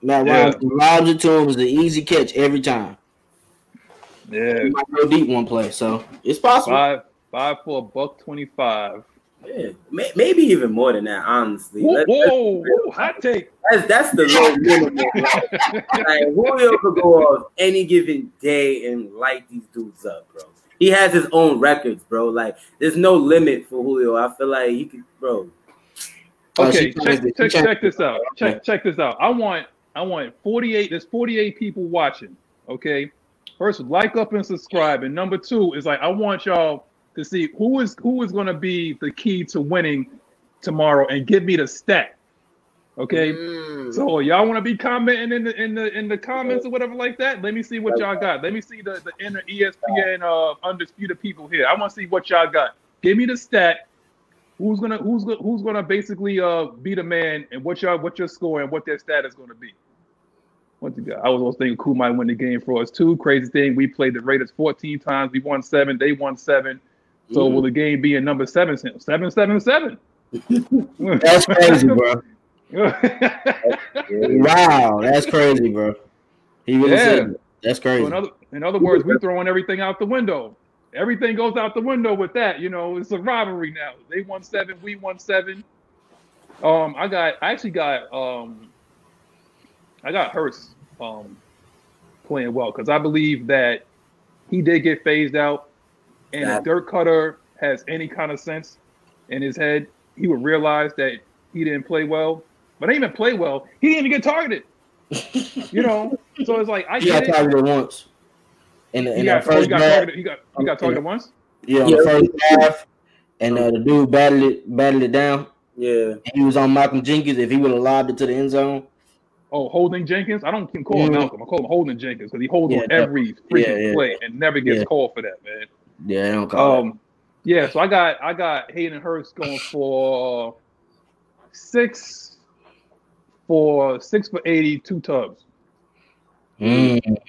Matt Yeah. Ryan lobs it to him is an easy catch every time. Yeah. He might go deep one play, so it's possible. Five five for a buck 25. Yeah. May- Maybe even more than that, honestly. Whoa, Let's- whoa, whoa, hot take. That's that's the low minimum. like Julio could go off any given day and light these dudes up, bro. He has his own records, bro. Like there's no limit for Julio. I feel like he could, bro. Oh, Okay, she check, check, check this out. Check check this out. I want I want 48. There's 48 people watching. Okay. First, like up and subscribe. And number two is like I want y'all to see who is who is gonna be the key to winning tomorrow and give me the stat. Okay. Mm. So y'all want to be commenting in the in the in the comments or whatever like that? Let me see what y'all got. Let me see the the inner ESPN uh, undisputed people here. I want to see what y'all got. Give me the stat. Who's gonna who's gonna who's gonna basically uh be the man and what y'all what your score and what their stat is gonna be. What you got? I was also thinking Koo might win the game for us too. Crazy thing, we played the Raiders 14 times. We won seven. They won seven. So Mhm. will the game be in number seven? Seven seven seven. That's crazy, bro. Wow, that's crazy, bro. He really Yeah. said. That's So crazy. in other In other words, we're throwing everything out the window. Everything goes out the window with that. You know, it's a rivalry now. They won seven, we won seven. Um, I got, I actually got, um, I got Hurst um, playing well because I believe that he did get phased out, and Yeah. if Dirk Koetter has any kind of sense in his head, he would realize that he didn't play well. But he didn't even play well. He didn't even get targeted. You know, so it's like I He got get it. targeted once. In the, He in got, the he first got half, targeted. He got he got targeted once. yeah, Yeah. the first half, and uh, the dude battled it, battled it down. Yeah. And he was on Malcolm Jenkins. If he would have lobbed it to the end zone, Oh, Holding Jenkins. I don't call him Mhm. Malcolm. I call him Holding Jenkins because he holds Yeah, on every freaking yeah, yeah. play and never gets Yeah. called for that, man. Yeah, they don't call it. Um, yeah. So I got I got Hayden Hurst going for six for six for 80, two tubs. Mm.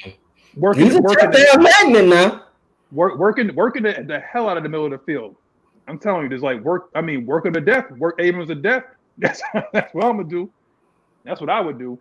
Working, He's a working, touchdown magnet now. work, working, working the, the hell out of the middle of the field. I'm telling you, there's like work. I mean, working to death. Work Abrams to death. That's that's what I'm gonna do. That's what I would do.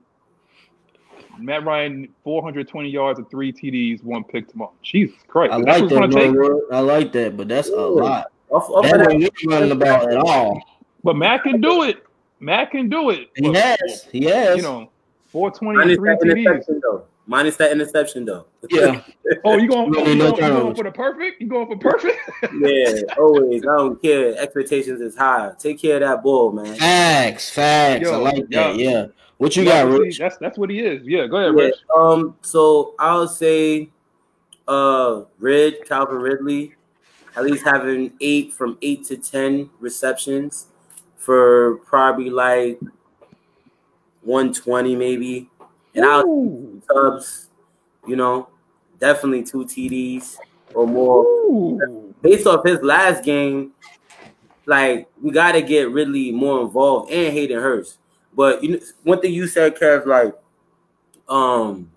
Matt Ryan, 420 yards and three TDs, one pick tomorrow. Jesus Christ, I like that. gonna take. I like that, but that's a lot. Off, off That that, ain't running the ball at all. But Matt can do it. Matt can do it. He But, has. He has. You know, 420 minus and three that TDs. Minus that interception though. yeah. Oh, you going? No, you, no going you going for the perfect? You going for perfect? yeah, always. I don't care. Expectations is high. Take care of that ball, man. Facts. Facts. I Yo, like that. yeah. What you Yeah, got, Rich? That's that's what he is. Yeah, go ahead, Yeah, Rich. um, so I'll say uh Red Calvin Ridley, at least having eight from eight to ten receptions for probably like 120 maybe. And I'll. Tubbs, you know, definitely two TDs or more. Ooh. Based off his last game, like we got to get Ridley more involved and Hayden Hurst. But you know, one thing you said, Kev, like, um,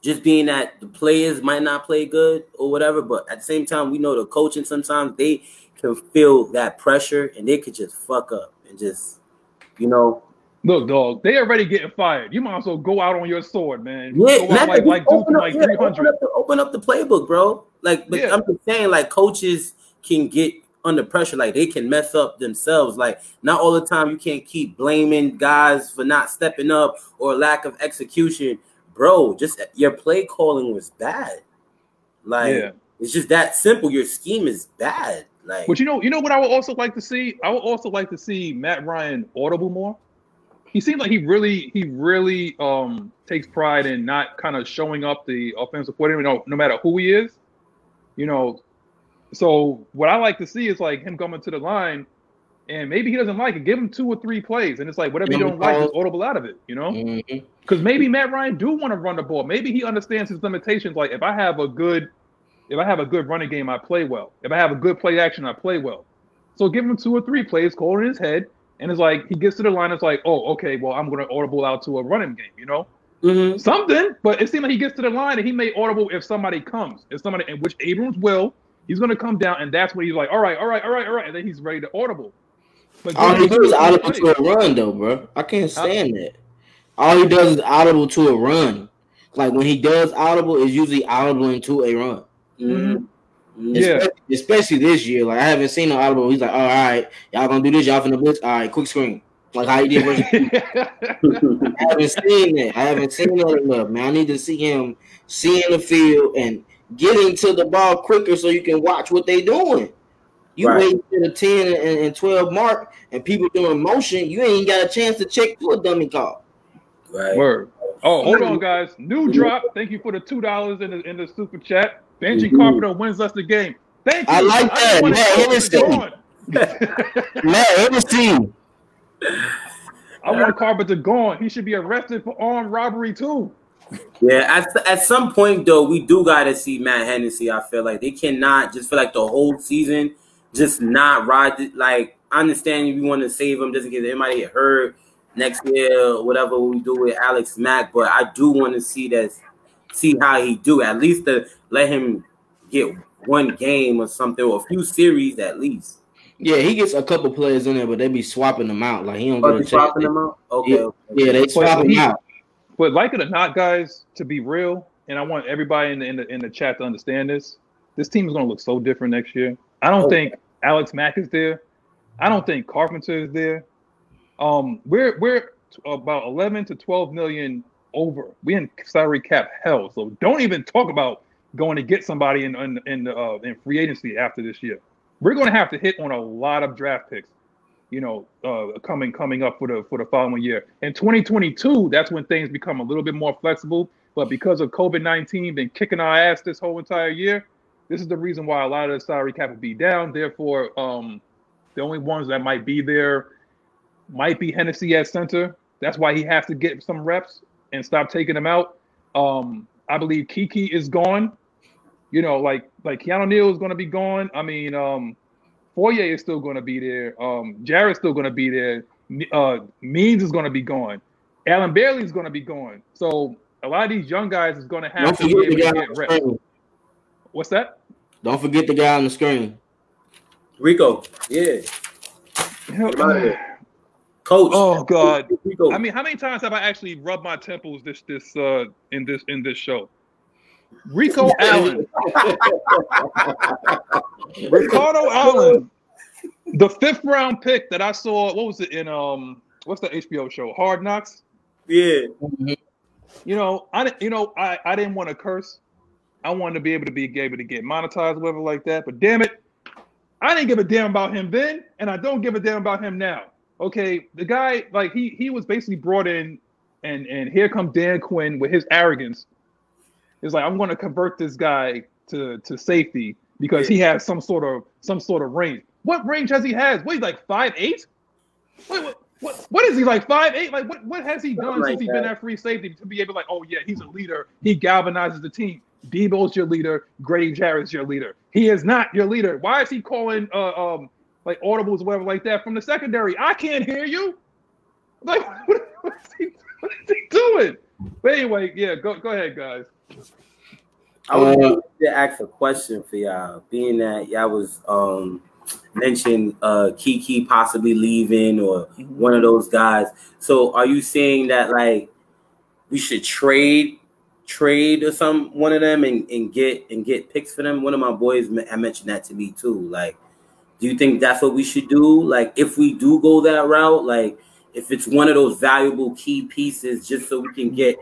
just being that the players might not play good or whatever, but at the same time, we know the coaching sometimes they can feel that pressure and they could just fuck up and just, you know, Look, dog, they already getting fired. You might as well go out on your sword, man. Yeah, go out like like open up, like yeah, open, up the, open up the playbook, bro. Like, but Yeah. I'm just saying, like, coaches can get under pressure, like they can mess up themselves. Like, not all the time you can't keep blaming guys for not stepping up or lack of execution, bro. Just your play calling was bad. Like, Yeah. it's just that simple. Your scheme is bad. Like, But you know, you know what I would also like to see? I would also like to see Matt Ryan audible more. He seems like he really, he really um takes pride in not kind of showing up the offensive coordinator, no, no matter who he is. You know, so what I like to see is like him coming to the line, and maybe he doesn't like it. Give him two or three plays, and it's like whatever you don't like, just audible out of it. You know, Mhm. because maybe Matt Ryan do want to run the ball. Maybe he understands his limitations. Like if I have a good, if I have a good running game, I play well. If I have a good play action, I play well. So give him two or three plays, call in his head, and it's like he gets to the line. It's like, oh, okay, well I'm going to audible out to a running game. You know, Mhm. something. But it seems like he gets to the line and he may audible if somebody comes. If somebody, in which Abrams will, he's going to come down, and that's when he's like, all right, all right, all right, all right, and then he's ready to audible. But All give he him does is audible to a run, though, bro. I can't stand that. All he does is audible to a run. Like when he does audible, it's usually audible into a run. Mhm. Mhm. Yeah. Especially, especially this year. Like I haven't seen no audible. He's like, all right, y'all gonna do this, y'all finna blitz. All right, quick screen. Like how he did versus I haven't seen that. I haven't seen that enough, man. I need to see him seeing the field and getting to the ball quicker so you can watch what they doing. You Right. wait to the 10 and, and 12 mark and people doing motion, you ain't got a chance to check for a dummy call. right. Word. Oh, hold on, guys. New drop. Thank you for the two dollars in the in the super chat. Benji Mhm. Carpenter wins us the game. Thank you. I like that. wanted Matt Carpenter Henderson. gone. Man, every team. I want Carpenter gone. He should be arrested for armed robbery too. Yeah, at, at some point though, we do got to see Matt Hennessy. I feel like they cannot just feel like the whole season just not ride. it. Like I understand if you want to save him just in case anybody get hurt next year whatever we do with Alex Mack, but I do want to see that, see how he do. At least to let him get one game or something or a few series at least. Yeah, he gets a couple players in there, but they be swapping them out. Like he don't Oh, get a you chance. swapping them out? Okay. Yeah, okay. yeah, they swap But him out. But like it or not, guys, to be real, and I want everybody in the, in the in the chat to understand this. This team is going to look so different next year. I don't think Alex Mack is there. I don't think Carpenter is there. Um, we're we're about 11 to 12 million over. We in salary cap hell. So don't even talk about going to get somebody in in in, uh, in free agency after this year. We're going to have to hit on a lot of draft picks. You know, uh, coming coming up for the for the following year. In 2022, that's when things become a little bit more flexible. But because of COVID 19 been kicking our ass this whole entire year, this is the reason why a lot of the salary cap will be down. Therefore, um, the only ones that might be there might be Hennessy at center. That's why he has to get some reps and stop taking them out. Um, I believe Kiki is gone. You know, like like Keanu Neal is going to be gone. I mean, um, Foye is still going to be there. Um, Jarrett's still going to be there. Uh, Means is going to be gone. Allen Bailey is going to be gone. So a lot of these young guys is going to have Don't to be able to get reps. What's that? Don't forget the guy on the screen. Rico. Yeah. Coach. Oh God. Rico. I mean, how many times have I actually rubbed my temples this this uh in this in this show? Rico Allen. Ricardo Allen. The fifth round pick that I saw, what was it in um what's the HBO show? Hard Knocks? Yeah. You know, I you know, I, I didn't want to curse, I wanted to be able to be able to get monetized, whatever like that. But damn it, I didn't give a damn about him then, and I don't give a damn about him now. Okay, the guy like he he was basically brought in, and and here come Dan Quinn with his arrogance. It's like I'm going to convert this guy to to safety because he has some sort of some sort of range. What range has he has? What he's like five eight? Wait, what, what what is he like five eight? Like what what has he done like since he's been at free safety to be able to like oh yeah he's a leader he galvanizes the team. Deebo's your leader. Grady Jarrett's your leader. He is not your leader. Why is he calling uh, um like audibles or whatever like that from the secondary? I can't hear you. Like what, what, is, he, what is he doing? But anyway, yeah, go go ahead, guys. I would uh, to ask a question for y'all, being that y'all was um mentioned uh Kiki possibly leaving or mm-hmm. one of those guys. So are you saying that like we should trade trade or some one of them and, and get and get picks for them. One of my boys I mentioned that to me too. Like, do you think that's what we should do? Like, if we do go that route, like if it's one of those valuable key pieces, just so we can get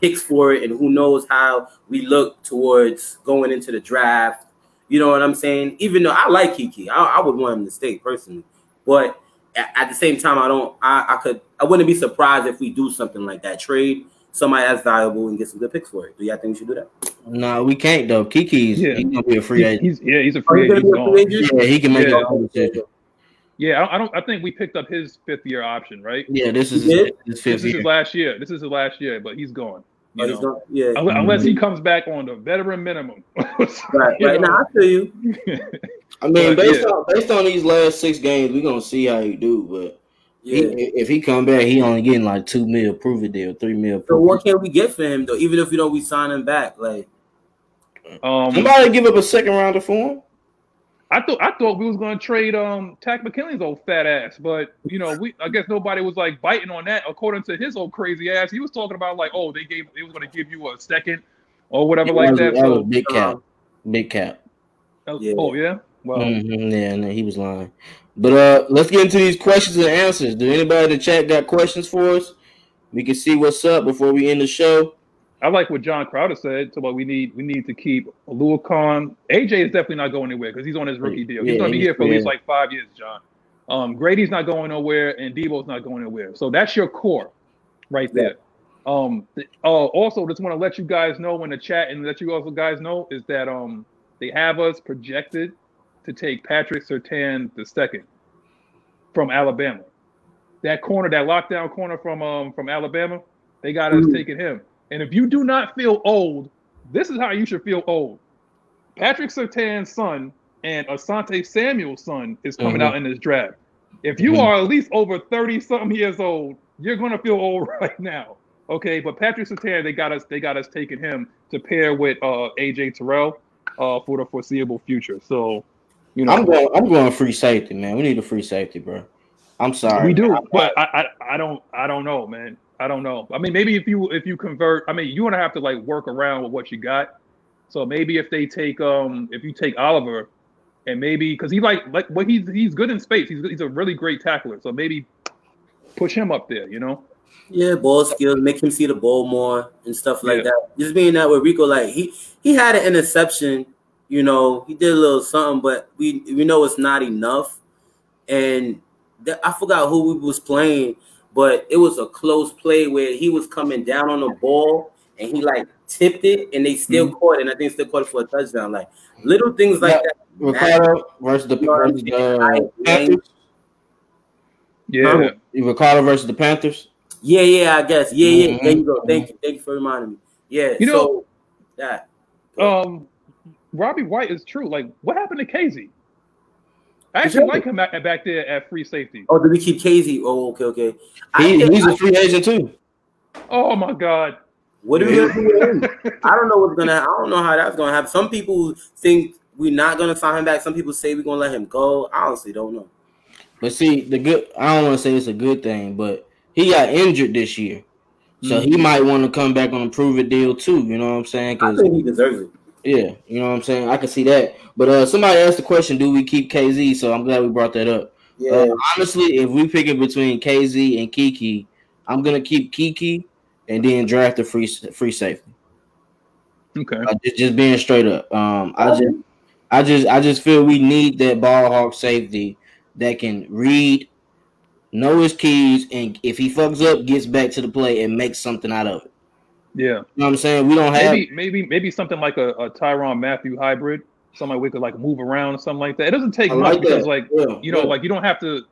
picks for it, and who knows how we look towards going into the draft. You know what I'm saying? Even though I like Kiki, I, I would want him to stay personally, but at, at the same time, I don't. I, I could. I wouldn't be surprised if we do something like that trade somebody that's valuable and get some good picks for it. Do y'all think we should do that? No, we can't though. Kiki's yeah. he's gonna be a free agent. He's, yeah, he's a free, agent. A free agent. Yeah, he can make yeah. all decision. Yeah, I don't. I think we picked up his fifth year option, right? Yeah, this is his, his fifth. This is his last year. This is his last year, but he's gone. You oh, know? yeah. Unless he comes back on the veteran minimum. right. Right. Now I feel you. I mean, but, based yeah. on based on these last six games, we're gonna see how he do, but yeah. He, if he come back, he only getting like two mil prove it deal, three mil. So what can we get for him though? Even if we don't we sign him back, like um, somebody give up a second rounder for him. I thought I thought we was gonna trade um Takk McKinley's old fat ass, but you know we I guess nobody was like biting on that. According to his old crazy ass, he was talking about like oh they gave they was gonna give you a second or whatever like that. that so, big cap, uh, big cap. Was, yeah. Oh yeah, well mm-hmm, yeah, no, he was lying. But uh, let's get into these questions and answers. Do anybody in the chat got questions for us? We can see what's up before we end the show. I like what John Crowder said. So what we need we need to keep Oluokun. AJ is definitely not going anywhere because he's on his rookie deal. He's yeah, gonna be here for at least like five years, John. Um, Grady's not going nowhere, and Debo's not going nowhere. So that's your core, right there. Um, uh, also, just want to let you guys know in the chat and let you also guys know is that um they have us projected to take Patrick Surtain the second from Alabama. That corner, that lockdown corner from um from Alabama, they got us mm. taking him. And if you do not feel old, this is how you should feel old. Patrick Surtain's son and Asante Samuel's son is coming mm-hmm. out in this draft. If you mm-hmm. are at least over 30 something years old, you're gonna feel old right now. Okay, but Patrick Surtain, they got us, they got us taking him to pair with uh AJ Terrell uh for the foreseeable future. So you know, I'm going. I'm going free safety, man. We need a free safety, bro. I'm sorry. We do, but I, I, I don't, I don't know, man. I don't know. I mean, maybe if you if you convert, I mean, you're gonna have to like work around with what you got. So maybe if they take um if you take Oliver, and maybe because he like like well he's he's good in space. He's he's a really great tackler. So maybe push him up there. You know. Yeah, ball skills, make him see the ball more and stuff like Yeah. that. Just being that with Rico, like he he had an interception, you know, he did a little something, but we we know it's not enough. And th- I forgot who we was playing, but it was a close play where he was coming down on the ball and he like tipped it and they still caught it, and I think still caught it for a touchdown. Like little things like Yeah. that. Ricardo versus the You know what I'm versus the Panthers. Yeah. Ricardo versus the Panthers. Yeah, yeah, I guess. Yeah, yeah. There you go. Mhm. Thank you. Thank you for reminding me. Yeah. You know- so that Um, Robbie White is true. Like, what happened to Kazee? I actually Sure. like him back, back there at free safety. Oh, did we keep Kazee? Oh, okay, okay. He, think- he's a free agent too. Oh my God. what are we gonna do with him? I don't know what's gonna. I don't know how that's gonna happen. Some people think we're not gonna sign him back. Some people say we're gonna let him go. I honestly don't know. But see, the good I don't want to say it's a good thing, but he got injured this year. So he mm-hmm. might want to come back on a prove it deal too. You know what I'm saying? I Because think he deserves it. Yeah, you know what I'm saying. I can see that. But uh, somebody asked the question: Do we keep Kazee? So I'm glad we brought that up. Yeah, Uh, honestly, if we pick it between Kazee and Kiki, I'm gonna keep Kiki and then draft a free free safety. Okay. Uh, just, just being straight up. Um, I just, I just, I just feel we need that ball hawk safety that can read, know his keys, and if he fucks up, gets back to the play and makes something out of it. Yeah. You know what I'm saying? We don't have. Maybe maybe maybe something like a, a Tyrann Mathieu hybrid. Somebody we could like move around or something like that. It doesn't take much like because like Yeah, you know yeah. like you don't have to.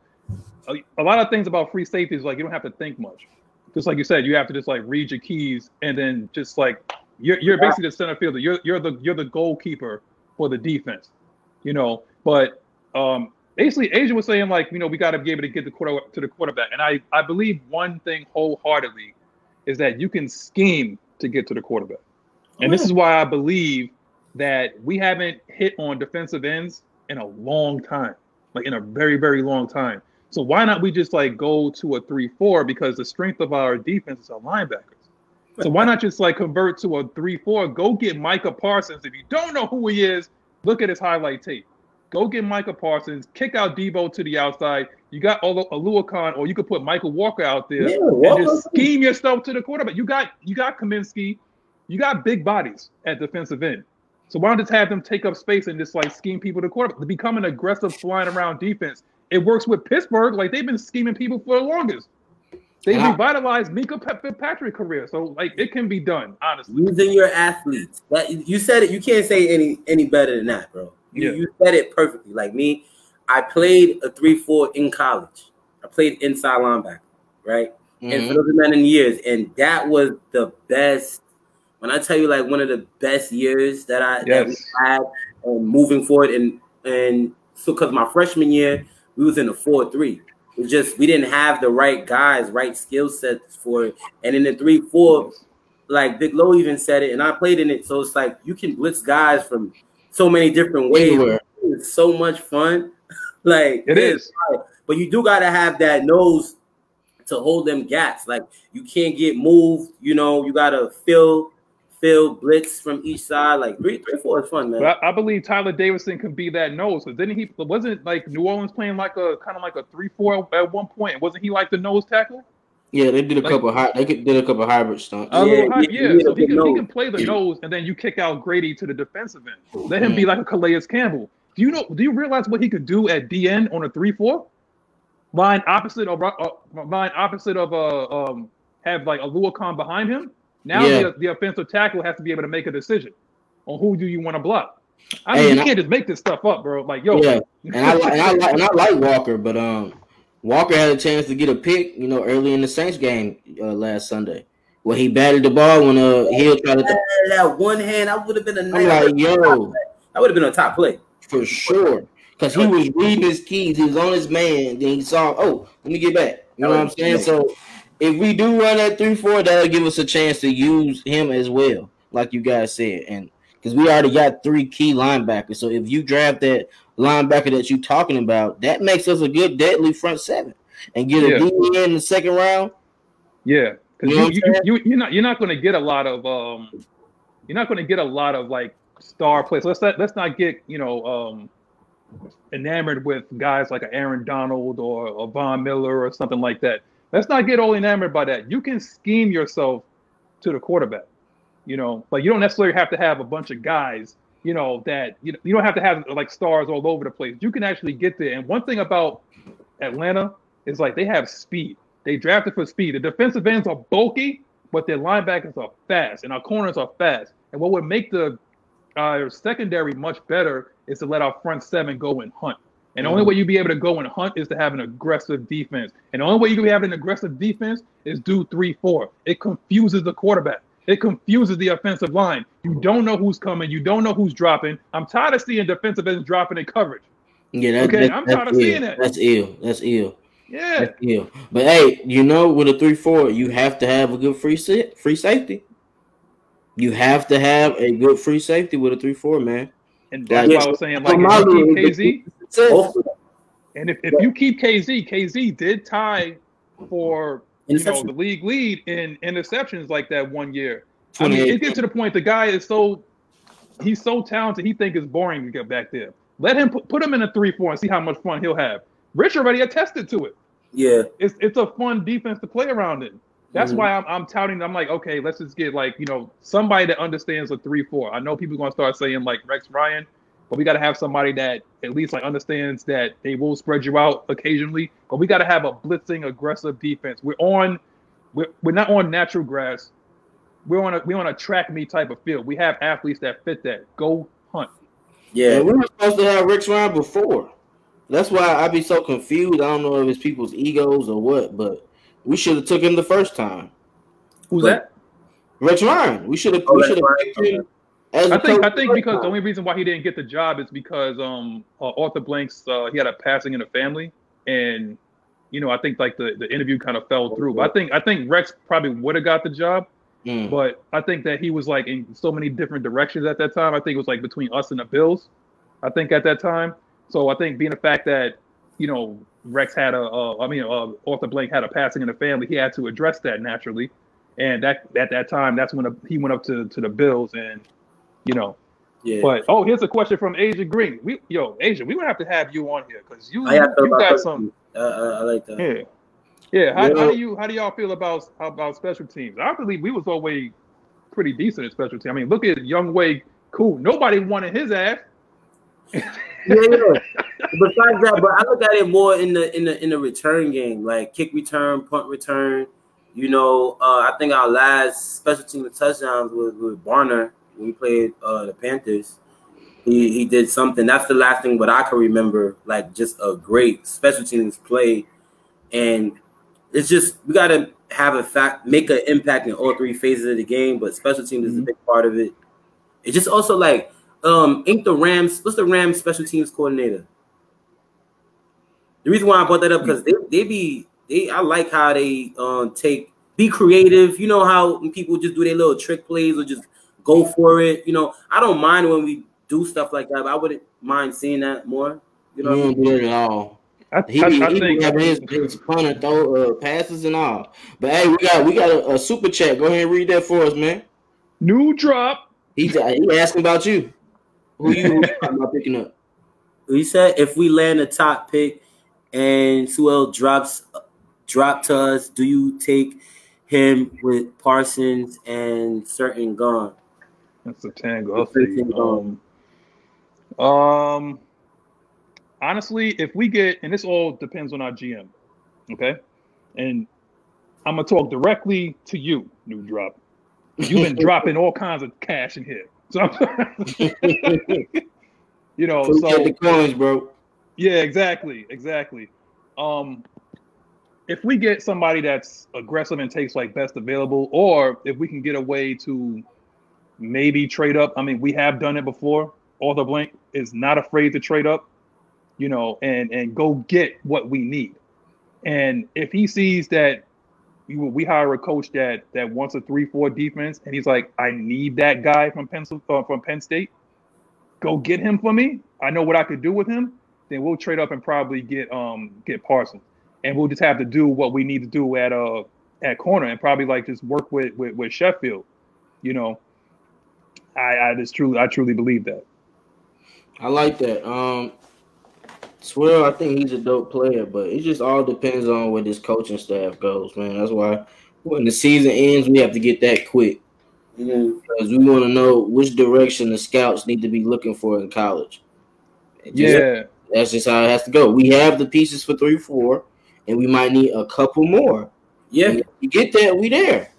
A, a lot of things about free safety is like you don't have to think much. Just like you said, you have to just like read your keys and then just like you're you're basically the center fielder. You're you're the you're the goalkeeper for the defense. You know, but um basically Asia was saying like you know we got to be able to get the quarter to the quarterback, and I I believe one thing wholeheartedly is that you can scheme to get to the quarterback, and this is why I believe that we haven't hit on defensive ends in a long time, like in a very very long time. So why not we just like go to a three four because the strength of our defense is our linebackers. So why not just like convert to a three four? Go get Micah Parsons. If you don't know who he is, look at his highlight tape. Go get Micah Parsons, kick out Debo to the outside. You got Olu- Oluokun, or you could put Michael Walker out there Yeah, and Walker. just scheme yourself to the quarterback. You got you got Cominsky, you got big bodies at defensive end. So why don't just have them take up space and just like scheme people to quarterback to become an aggressive flying around defense? It works with Pittsburgh, like they've been scheming people for the longest. They Yeah. revitalized Minkah Fitzpatrick career, so like it can be done, honestly. using your athletes. That you said it. You can't say any any better than that, bro. You, Yeah. you said it perfectly. Like me, I played a three four in college. I played inside linebacker, right? And Mhm. for those many years, and that was the best. When I tell you, like one of the best years that I that we had, um, moving forward, and and so because my freshman year we was in a four three. It was just we didn't have the right guys, right skill sets for it, and in the three four, like Big Low even said it, and I played in it. So it's like you can blitz guys from so many different ways. Anywhere. It's so much fun. like It is. but you do gotta have that nose to hold them gaps. Like you can't get moved. You know, you gotta fill, fill blitz from each side. Like three, three, four is fun, man. I, I believe Tyeler Davison can be that nose. So didn't he? Wasn't like New Orleans playing like a kind of like a three four at one point? Wasn't he like the nose tackle? Yeah, they did a Like- couple. Hy- they did a couple hybrid stunts. A Yeah, yeah, yeah. yeah, So he the can, he can play the nose, and then you kick out Grady to the defensive end. Let him be like a Calais Campbell. Do you know? Do you realize what he could do at DN on a three four? Line opposite of uh, line opposite of uh um have like a Oluokun behind him. Now Yeah. the, the offensive tackle has to be able to make a decision on who do you want to block. I mean, and you can't just make this stuff up, bro. Like, yo, Yeah, and I, and I and I like Walker, but um, Walker had a chance to get a pick, you know, early in the Saints game uh, last Sunday, where he batted the ball when uh Hill tried to. Yeah, that one hand, I would have been a I'm nice. like, yo, That would have been a top play. for sure, because he was reading his keys, he was on his man, then he saw, oh, let me get back. You know what I'm saying? So if we do run that three four, that'll give us a chance to use him as well, like you guys said, and because we already got three key linebackers. So if you draft that linebacker that you're talking about, that makes us a good deadly front seven, and get a Yeah. DN in the second round. yeah. because you, you, you, you, are not you're not going to get a lot of um, you're not going to get a lot of like star players. Let's not, let's not get you know um, enamored with guys like Aaron Donald or, or Von Miller or something like that. Let's not get all enamored by that. You can scheme yourself to the quarterback, you know, but you don't necessarily have to have a bunch of guys, you know, that you know, you don't have to have like stars all over the place. You can actually get there. And one thing about Atlanta is like they have speed. They drafted for speed. The defensive ends are bulky, but their linebackers are fast and our corners are fast. And what would make the uh, secondary much better is to let our front seven go and hunt. And the only mm-hmm. way you'd be able to go and hunt is to have an aggressive defense. And the only way you can have an aggressive defense is do three, four. It confuses the quarterback. It confuses the offensive line. You don't know who's coming. You don't know who's dropping. I'm tired of seeing defensive ends dropping in coverage. Yeah, that, okay, that, I'm tired of seeing that. That's ill. That's ill. Yeah. That's ill. But hey, you know, with a three four, you have to have a good free sit, free safety. You have to have a good free safety with a three four, man. And that's why I was saying, like, if you keep Kazee, and if, if you keep Kazee, Kazee did tie for you know the league lead in interceptions like that one year. I mean, it gets to the point the guy is so he's so talented. He think it's boring to get back there. Let him put, put him in a three four and see how much fun he'll have. Rich already attested to it. Yeah, it's it's a fun defense to play around in. That's mm-hmm. why I'm, I'm touting. I'm like, okay, let's just get like you know somebody that understands a three four. I know people are gonna start saying like Rex Ryan, but we got to have somebody that at least like understands that they will spread you out occasionally. But we got to have a blitzing, aggressive defense. We're on, we're, we're not on natural grass. We're on a we're on a track meet type of field. We have athletes that fit that. Go hunt. Yeah, we were supposed to have Rex Ryan before. That's why I be so confused. I don't know if it's people's egos or what, but we should have took him the first time. Who's but that? Rich Ryan. We should have. Oh, we should have picked him. I think. I think because time. the only reason why he didn't get the job is because um uh, Arthur Blanks uh, he had a passing in the family, and you know I think like the, the interview kind of fell through. But I think I think Rex probably would have got the job, mm. but I think that he was like in so many different directions at that time. I think it was like between us and the Bills. I think at that time. So I think being the fact that you know Rex had a, uh, I mean, uh, Arthur Blank had a passing in the family. He had to address that naturally, and that at that time, that's when he went up to to the Bills, and you know. Yeah. But oh, here's a question from Asia Green. We yo, Asia, we would have to have you on here because you, you, you got some. Uh, uh, I like that. Yeah. Yeah, how, how, do you how do y'all feel about about special teams? I believe we was always pretty decent at special teams. I mean, look at Young Way, cool. Nobody wanted his ass. yeah, Besides that, but I look at it more in the in the in the return game, like kick return, punt return. You know, uh, I think our last special team touchdowns was with Barner when we played uh, the Panthers. He he did something. That's the last thing, but I can remember like just a great special teams play, and it's just we got to have a fact, make an impact in all three phases of the game. But special teams mm-hmm. is a mm-hmm. big part of it. It's just also like um, ain't the Rams? What's the Rams special teams coordinator? The reason why I brought that up because they they be they I like how they um take be creative. You know how people just do their little trick plays or just go for it. You know, I don't mind when we do stuff like that, but I wouldn't mind seeing that more. You know, don't do it at all. I, he, I, I he think having his, his punter throw uh, passes and all. But hey, we got we got a, a, super chat. Go ahead and read that for us, man. New drop. He he asking about you. Who you talking about picking up? He said if we land a top pick and Sewell drops drop to us, do you take him with Parsons and Surtain gone? That's a tango. Um, um, honestly, if we get, and this all depends on our GM, okay? And I'm gonna talk directly to you, new drop. You've been dropping all kinds of cash in here. So, you know, so, so the coins, bro. Yeah, exactly, exactly. Um, if we get somebody that's aggressive and takes like best available, or if we can get a way to maybe trade up. I mean, we have done it before. Arthur Blank is not afraid to trade up, you know, and and go get what we need. And if he sees that we hire a coach that that wants a three four defense, and he's like, I need that guy from Penn uh, from Penn State. Go get him for me. I know what I could do with him. Then we'll trade up and probably get um get Parsons, and we'll just have to do what we need to do at uh at corner and probably like just work with with, with Sheffield. You know, I I just truly I truly believe that. I like that. Um, Sewell, I think he's a dope player, but it just all depends on where this coaching staff goes, man. That's why when the season ends, we have to get that quick Mhm. because we want to know which direction the scouts need to be looking for in college. Just- Yeah, that's just how it has to go. We have the pieces for three, four, and we might need a couple more. Yeah. And if you get that, we there.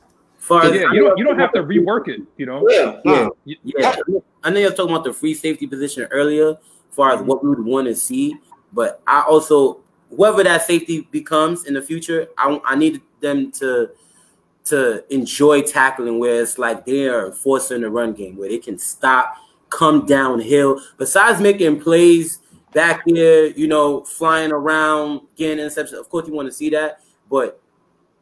Far as- yeah. You don't you don't have to rework it. You know. Yeah, Yeah. You- Yeah, I know you were talking about the free safety position earlier, as far as mm-hmm. what we would want to see. But I also, whoever that safety becomes in the future, I, I need them to to enjoy tackling where it's like they are forcing the run game, where they can stop, come downhill. Besides making plays back there, you know, flying around, getting interceptions. Of course, you want to see that, but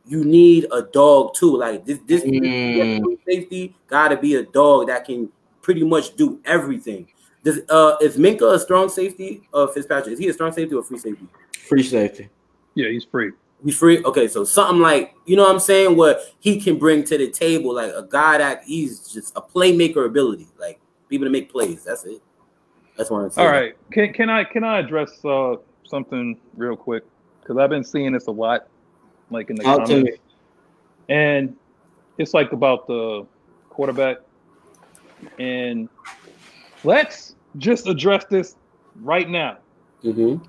you need a dog too. Like this, this Mm. safety got to be a dog that can pretty much do everything. Does uh is Minkah a strong safety? Uh, Fitzpatrick is he a strong safety or free safety? free safety. Yeah, he's free. He's free. Okay, so something like you know what I'm saying, what he can bring to the table, like a guy that he's just a playmaker ability, like people to make plays. That's it. That's what I'm saying. All right. Can can I can I address uh, something real quick? Because I've been seeing this a lot, like in the to comments, me. and it's like about the quarterback. And let's just address this right now. Mhm.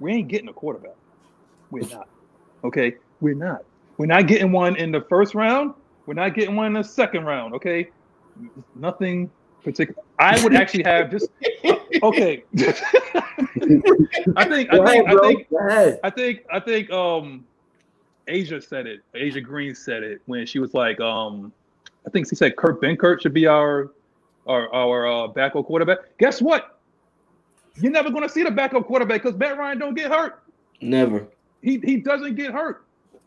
We ain't getting a quarterback. We're not. Okay, we're not. We're not getting one in the first round. We're not getting one in the second round. Okay, nothing particular. I would actually have just okay. I think I think I think I think I think um Asia said it. Asia Green said it when she was like um I think she said Kurt Benkert should be our our our uh, backup quarterback. Guess what? You're never going to see the backup quarterback because Matt Ryan don't get hurt. Never. He he doesn't get hurt.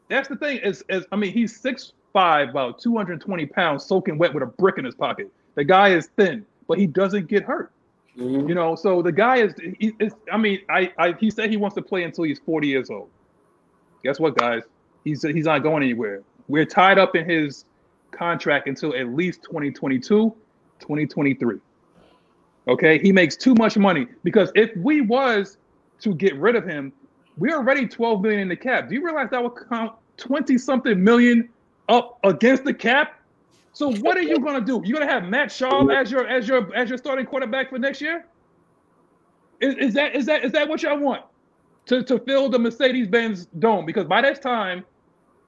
That's the thing. Is is I mean he's six five, about 220 pounds, soaking wet with a brick in his pocket. The guy is thin, but he doesn't get hurt. Mhm. You know, so the guy is, he, is I mean, I, I, he said he wants to play until he's 40 years old. Guess what, guys? He's he's not going anywhere. We're tied up in his contract until at least 2022, 2023. Okay, he makes too much money because if we was to get rid of him, we're already 12 million in the cap. Do you realize that would count 20 something million up against the cap? So what are you gonna do? You're gonna have Matt Schaub as your as your as your starting quarterback for next year? Is, is that is that is that what y'all want? To to fill the Mercedes-Benz dome? Because by this time,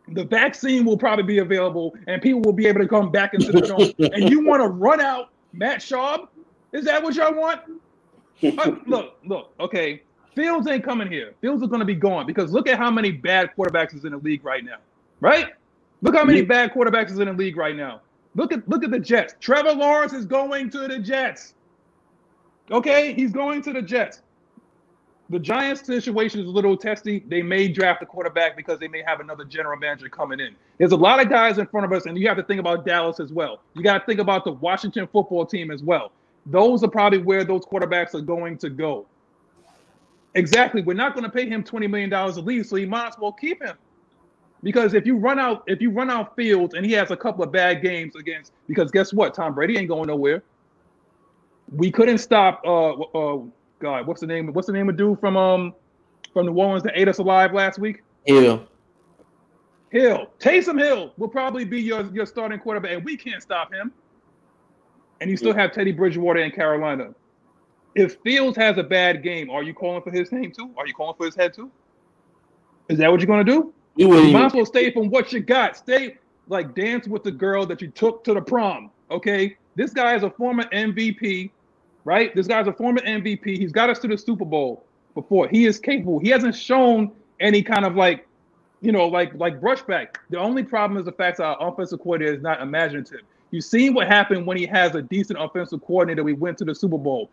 the vaccine will probably be available and people will be able to come back into the dome. and you want to run out Matt Schaub? Is that what y'all want? Uh, look, look, okay. Fields ain't coming here. Fields is gonna be gone because look at how many bad quarterbacks is in the league right now. Right? Look how many bad quarterbacks is in the league right now. Look at look at the Jets. Trevor Lawrence is going to the Jets. Okay, he's going to the Jets. The Giants situation is a little testy. They may draft a quarterback because they may have another general manager coming in. There's a lot of guys in front of us, and you have to think about Dallas as well. You got to think about the Washington football team as well. Those are probably where those quarterbacks are going to go. Exactly. We're not going to pay him $20 million a leave, so you might as well keep him. Because if you run out, if you run out Fields and he has a couple of bad games against, because guess what, Tom Brady ain't going nowhere. We couldn't stop. Uh, uh, God, what's the name? What's the name of dude from um from New Orleans that ate us alive last week? Hill. Hill, Taysom Hill will probably be your your starting quarterback, and we can't stop him. And you still have Teddy Bridgewater in Carolina. If Fields has a bad game, are you calling for his name too? Are you calling for his head too? Is that what you're gonna do? You You might as well stay from what you got. Stay like dance with the girl that you took to the prom. Okay, this guy is a former MVP, right? This guy's a former MVP. He's got us to the Super Bowl before. He is capable. He hasn't shown any kind of like, you know, like like brushback. The only problem is the fact that our offensive coordinator is not imaginative. You've seen what happened when he has a decent offensive coordinator. We went to the Super Bowl.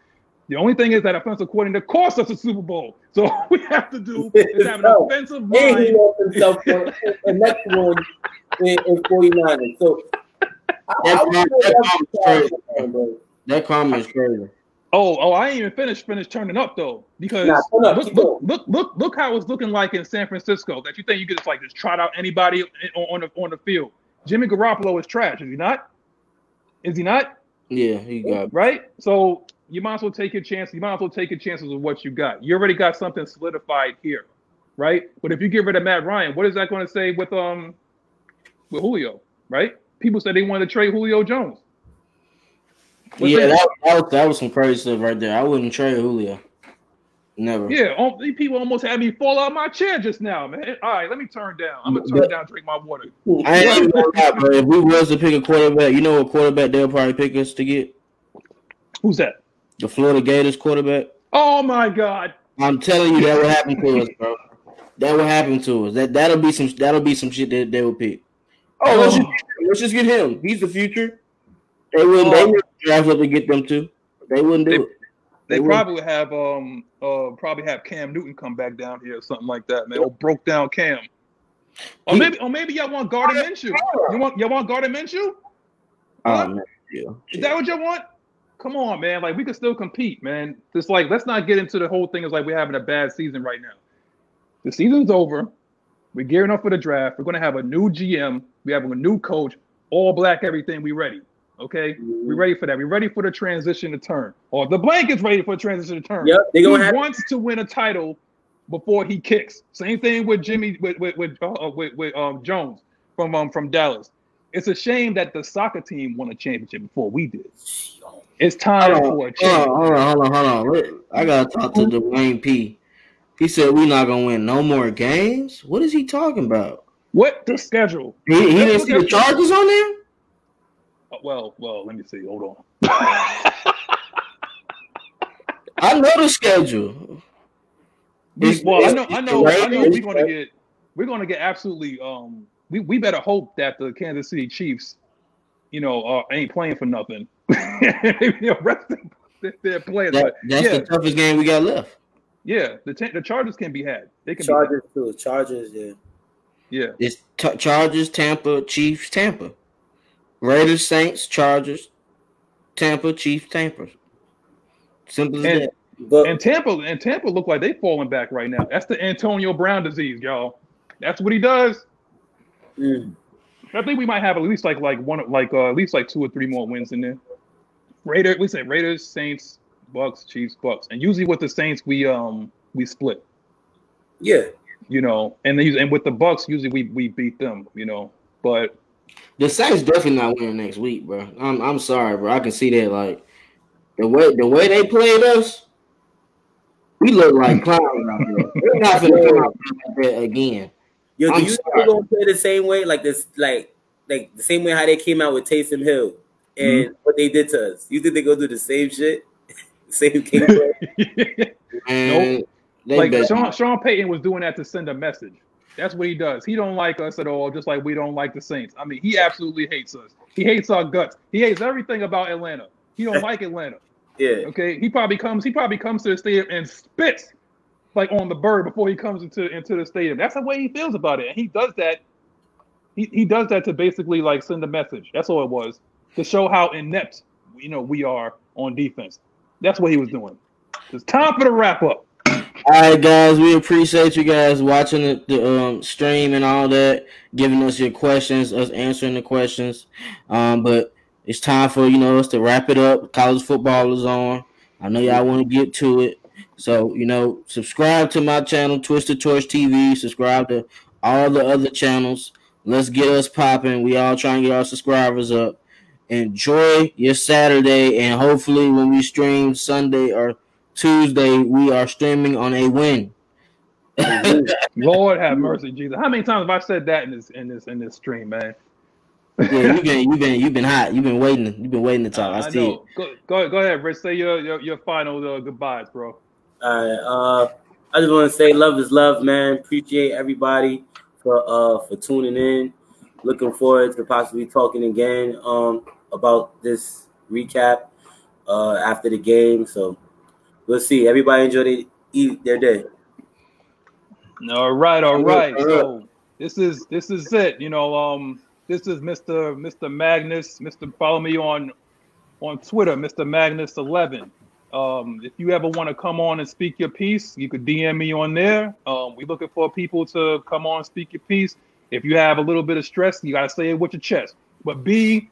The only thing is that offensive coordinator cost us a Super Bowl. So all we have to do is have an So, offensive And he lost himself for the next one in, in 49ers. So I, That I would comment- say that that's comment is the that comment is crazy. Oh, oh, I ain't even finished finished turning up though, because Nah, turn up, look, look, look, look, look how it's looking like in San Francisco. That you think you could just like just trot out anybody on, on the on the field. Jimmy Garoppolo is trash, is he not? Is he not? Yeah, he got Right. So you might as well take your chance. You might as well take your chances with what you got. You already got something solidified here, right? But if you get rid of Matt Ryan, what is that going to say with um with Julio? Right? People said they wanted to trade Julio Jones. Yeah, that? that, that, was, that was some crazy stuff right there. I wouldn't trade Julio. Never. Yeah, these people almost had me fall out my chair just now, man. All right, let me turn down. I'm gonna turn But- down, drink my water. I ain't gonna bro. If we was to pick a quarterback, you know what quarterback they'll probably pick us to get? Who's that? The Florida Gators quarterback. Oh my God! I'm telling you that will happen to us, bro. That will happen to us. That that'll be some that'll be some shit that they will pick. Oh, let's oh. just, let's just get him. He's the future. They wouldn't. They wouldn't draft up to get them to. They wouldn't do They- it. They They probably would have um uh probably have Cam Newton come back down here or something like that, man. Or broke down Cam. Or maybe or maybe y'all want Gardner Minshew. You want y'all want Gardner Minshew? Oh man, yeah. Is that what you want? Come on, man. Like we can still compete, man. Just like let's not get into the whole thing as like we're having a bad season right now. The season's over. We're gearing up for the draft. We're gonna have a new GM. We have a new coach. All black, everything. We ready. Okay, we're ready for that. We're ready for the transition to turn. Or the blanket's ready for the transition to turn. Yep, they he gonna have wants to win a title before he kicks. Same thing with Jimmy with with with, uh, with, with um, Jones from um from Dallas. It's a shame that the soccer team won a championship before we did. It's time Hold on, for a hold change. hold on, hold on, hold on. Let- I gotta talk to Dwayne P. He said we're not gonna win no more games. What is he talking about? What the schedule? He, he didn't see the charges on there. Uh, Well, well, let me see. Hold on. I know the schedule. It's- well, I know, I know, the I know. We're gonna get, we're gonna get absolutely. Um, we we better hope that the Kansas City Chiefs, you know, uh, ain't playing for nothing. the rest of their- their players, That, but that's yeah, the toughest game we got left. yeah, the ta- the Chargers can be had. They can be Chargers too. Chargers, yeah. Yeah, It's t- Chargers, Tampa, Chiefs, Tampa, Raiders, Saints, Chargers, Tampa, Chiefs, Tampa. Simple as And- that. But and Tampa and Tampa look like they falling back right now. That's the Antonio Brown disease, y'all. That's what he does. mm, I think we might have at least like like one like uh, at least like two or three more wins in there. Raiders, we say Raiders, Saints, Bucks, Chiefs, Bucks, and usually with the Saints we um we split, yeah, you know, and they use and with the Bucks usually we we beat them, you know, but The Saints definitely not winning next week, bro. I'm I'm sorry, bro. I can see that. Like the way the way they played us, we look like clowns out there. They're not gonna come out like that again. yo, do I'm you think sorry. they're gonna play the same way, like this, like like the same way how they came out with Taysom Hill and Mm-hmm. what they did to us? You think they gonna do the same shit, same game plan? And they like better- Sean Sean Payton was doing that to send a message. That's what he does. He don't like us at all, just like we don't like the Saints. I mean, he absolutely hates us. He hates our guts. He hates everything about Atlanta. He don't like Atlanta. Yeah, Okay, he probably comes. He probably comes to the stadium and spits like on the bird before he comes into into the stadium. That's the way he feels about it, and he does that. He, he does that to basically like send a message. That's all it was to show how inept you know we are on defense. That's what he was doing. It's time for the wrap up. All right, guys, we appreciate you guys watching the, the um, stream and all that, giving us your questions, us answering the questions. Um, but it's time for you know us to wrap it up. College football is on. I know y'all want to get to it, so you know subscribe to my channel, Twisted Torch TV. Subscribe to all the other channels. Let's get us popping. We all trying to get our subscribers up. Enjoy your Saturday, and hopefully when we stream Sunday or Tuesday, we are streaming on a win. Lord have mercy, Jesus. How many times have I said that in this in this in this stream, man? yeah, you've been you've been you've been hot. You've been waiting. You've been waiting to talk. I, I see know. Go, go go ahead, Rich. Say your your, your final uh, goodbyes, bro. All right. Uh, I just want to say love is love, man. Appreciate everybody for uh for tuning in. Looking forward to possibly talking again um about this recap uh after the game. So we'll see. Everybody enjoy their eat their day. All right, all All right. right. So this is this is it. You know, um, this is Mr. Mr. Magnus. Mr. Follow me on on Twitter, Mr. Magnus Eleven. Um, if you ever want to come on and speak your piece, you could DM me on there. Um, we're looking for people to come on and speak your piece. If you have a little bit of stress, you gotta say it with your chest. But be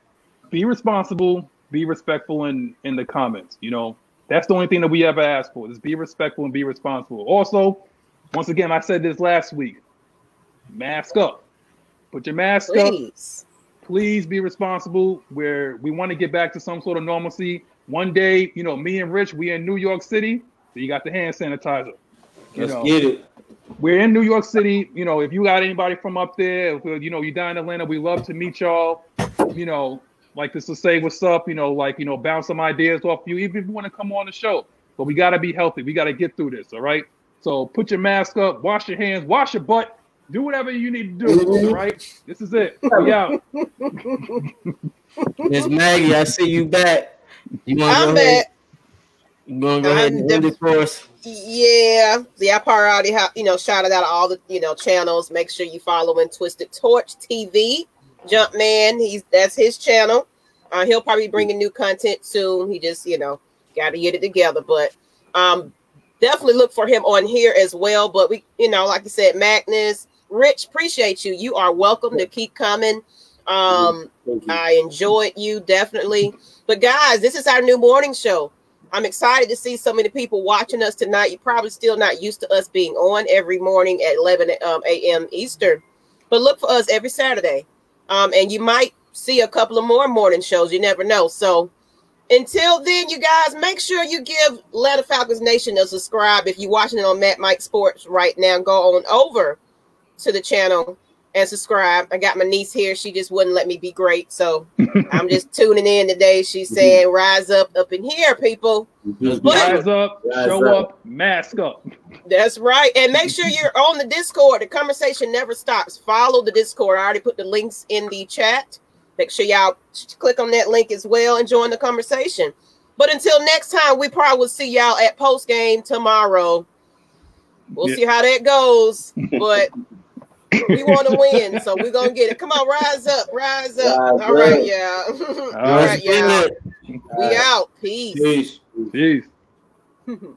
be responsible, be respectful in in the comments. You know, that's the only thing that we ever ask for. Is be respectful and be responsible. Also, once again, I said this last week. Mask up. Put your mask Please. up. Please be responsible. Where we want to get back to some sort of normalcy. One day, you know, me and Rich, we in New York City, so you got the hand sanitizer. You Let's know, get it. we're in New York City. You know, if you got anybody from up there, if, you know, you down in Atlanta, we love to meet y'all. You know, like this to say what's up. You know, like you know, bounce some ideas off you, even if you want to come on the show. But we gotta be healthy. We gotta get through this. All right. So put your mask up, wash your hands, wash your butt, do whatever you need to do. All right. This is it. We out. Miss Maggie, I see you back. You want to I'm go ahead? back. You gonna go ahead and I'm end it for us? Yeah, yeah. I probably already have you know shouted out all the you know channels. Make sure you follow in Twisted Torch TV. Jumpman, he's that's his channel. Uh, he'll probably bring bringing new content soon. He just you know got to get it together, but um, definitely look for him on here as well. But we you know like you said, Magnus, Rich, appreciate you. You are welcome to keep coming. Um, I enjoyed you definitely. But guys, this is our new morning show. I'm excited to see so many people watching us tonight. You're probably still not used to us being on every morning at 11 um, a.m. Eastern, but look for us every Saturday. Um, and you might see a couple of more morning shows. You never know. So until then, you guys make sure you give Letter Falcons Nation a subscribe. If you're watching it on Matt Mike Sports right now, go on over to the channel and subscribe. I got my niece here. She just wouldn't let me be great. So I'm just tuning in today. She's mhm. saying, rise up up in here, people. But- Rise up, Rise show up. up, mask up. That's right. And make sure you're on the Discord. The conversation never stops. Follow the Discord. I already put the links in the chat. Make sure y'all click on that link as well and join the conversation. But until next time, we probably will see y'all at post game tomorrow. We'll Yeah. see how that goes. But we want to win, so we're gonna get it. Come on, rise up, rise up. Rise All right, up. yeah. All All right, Let's yeah. We out. Peace. Peace. Jeez.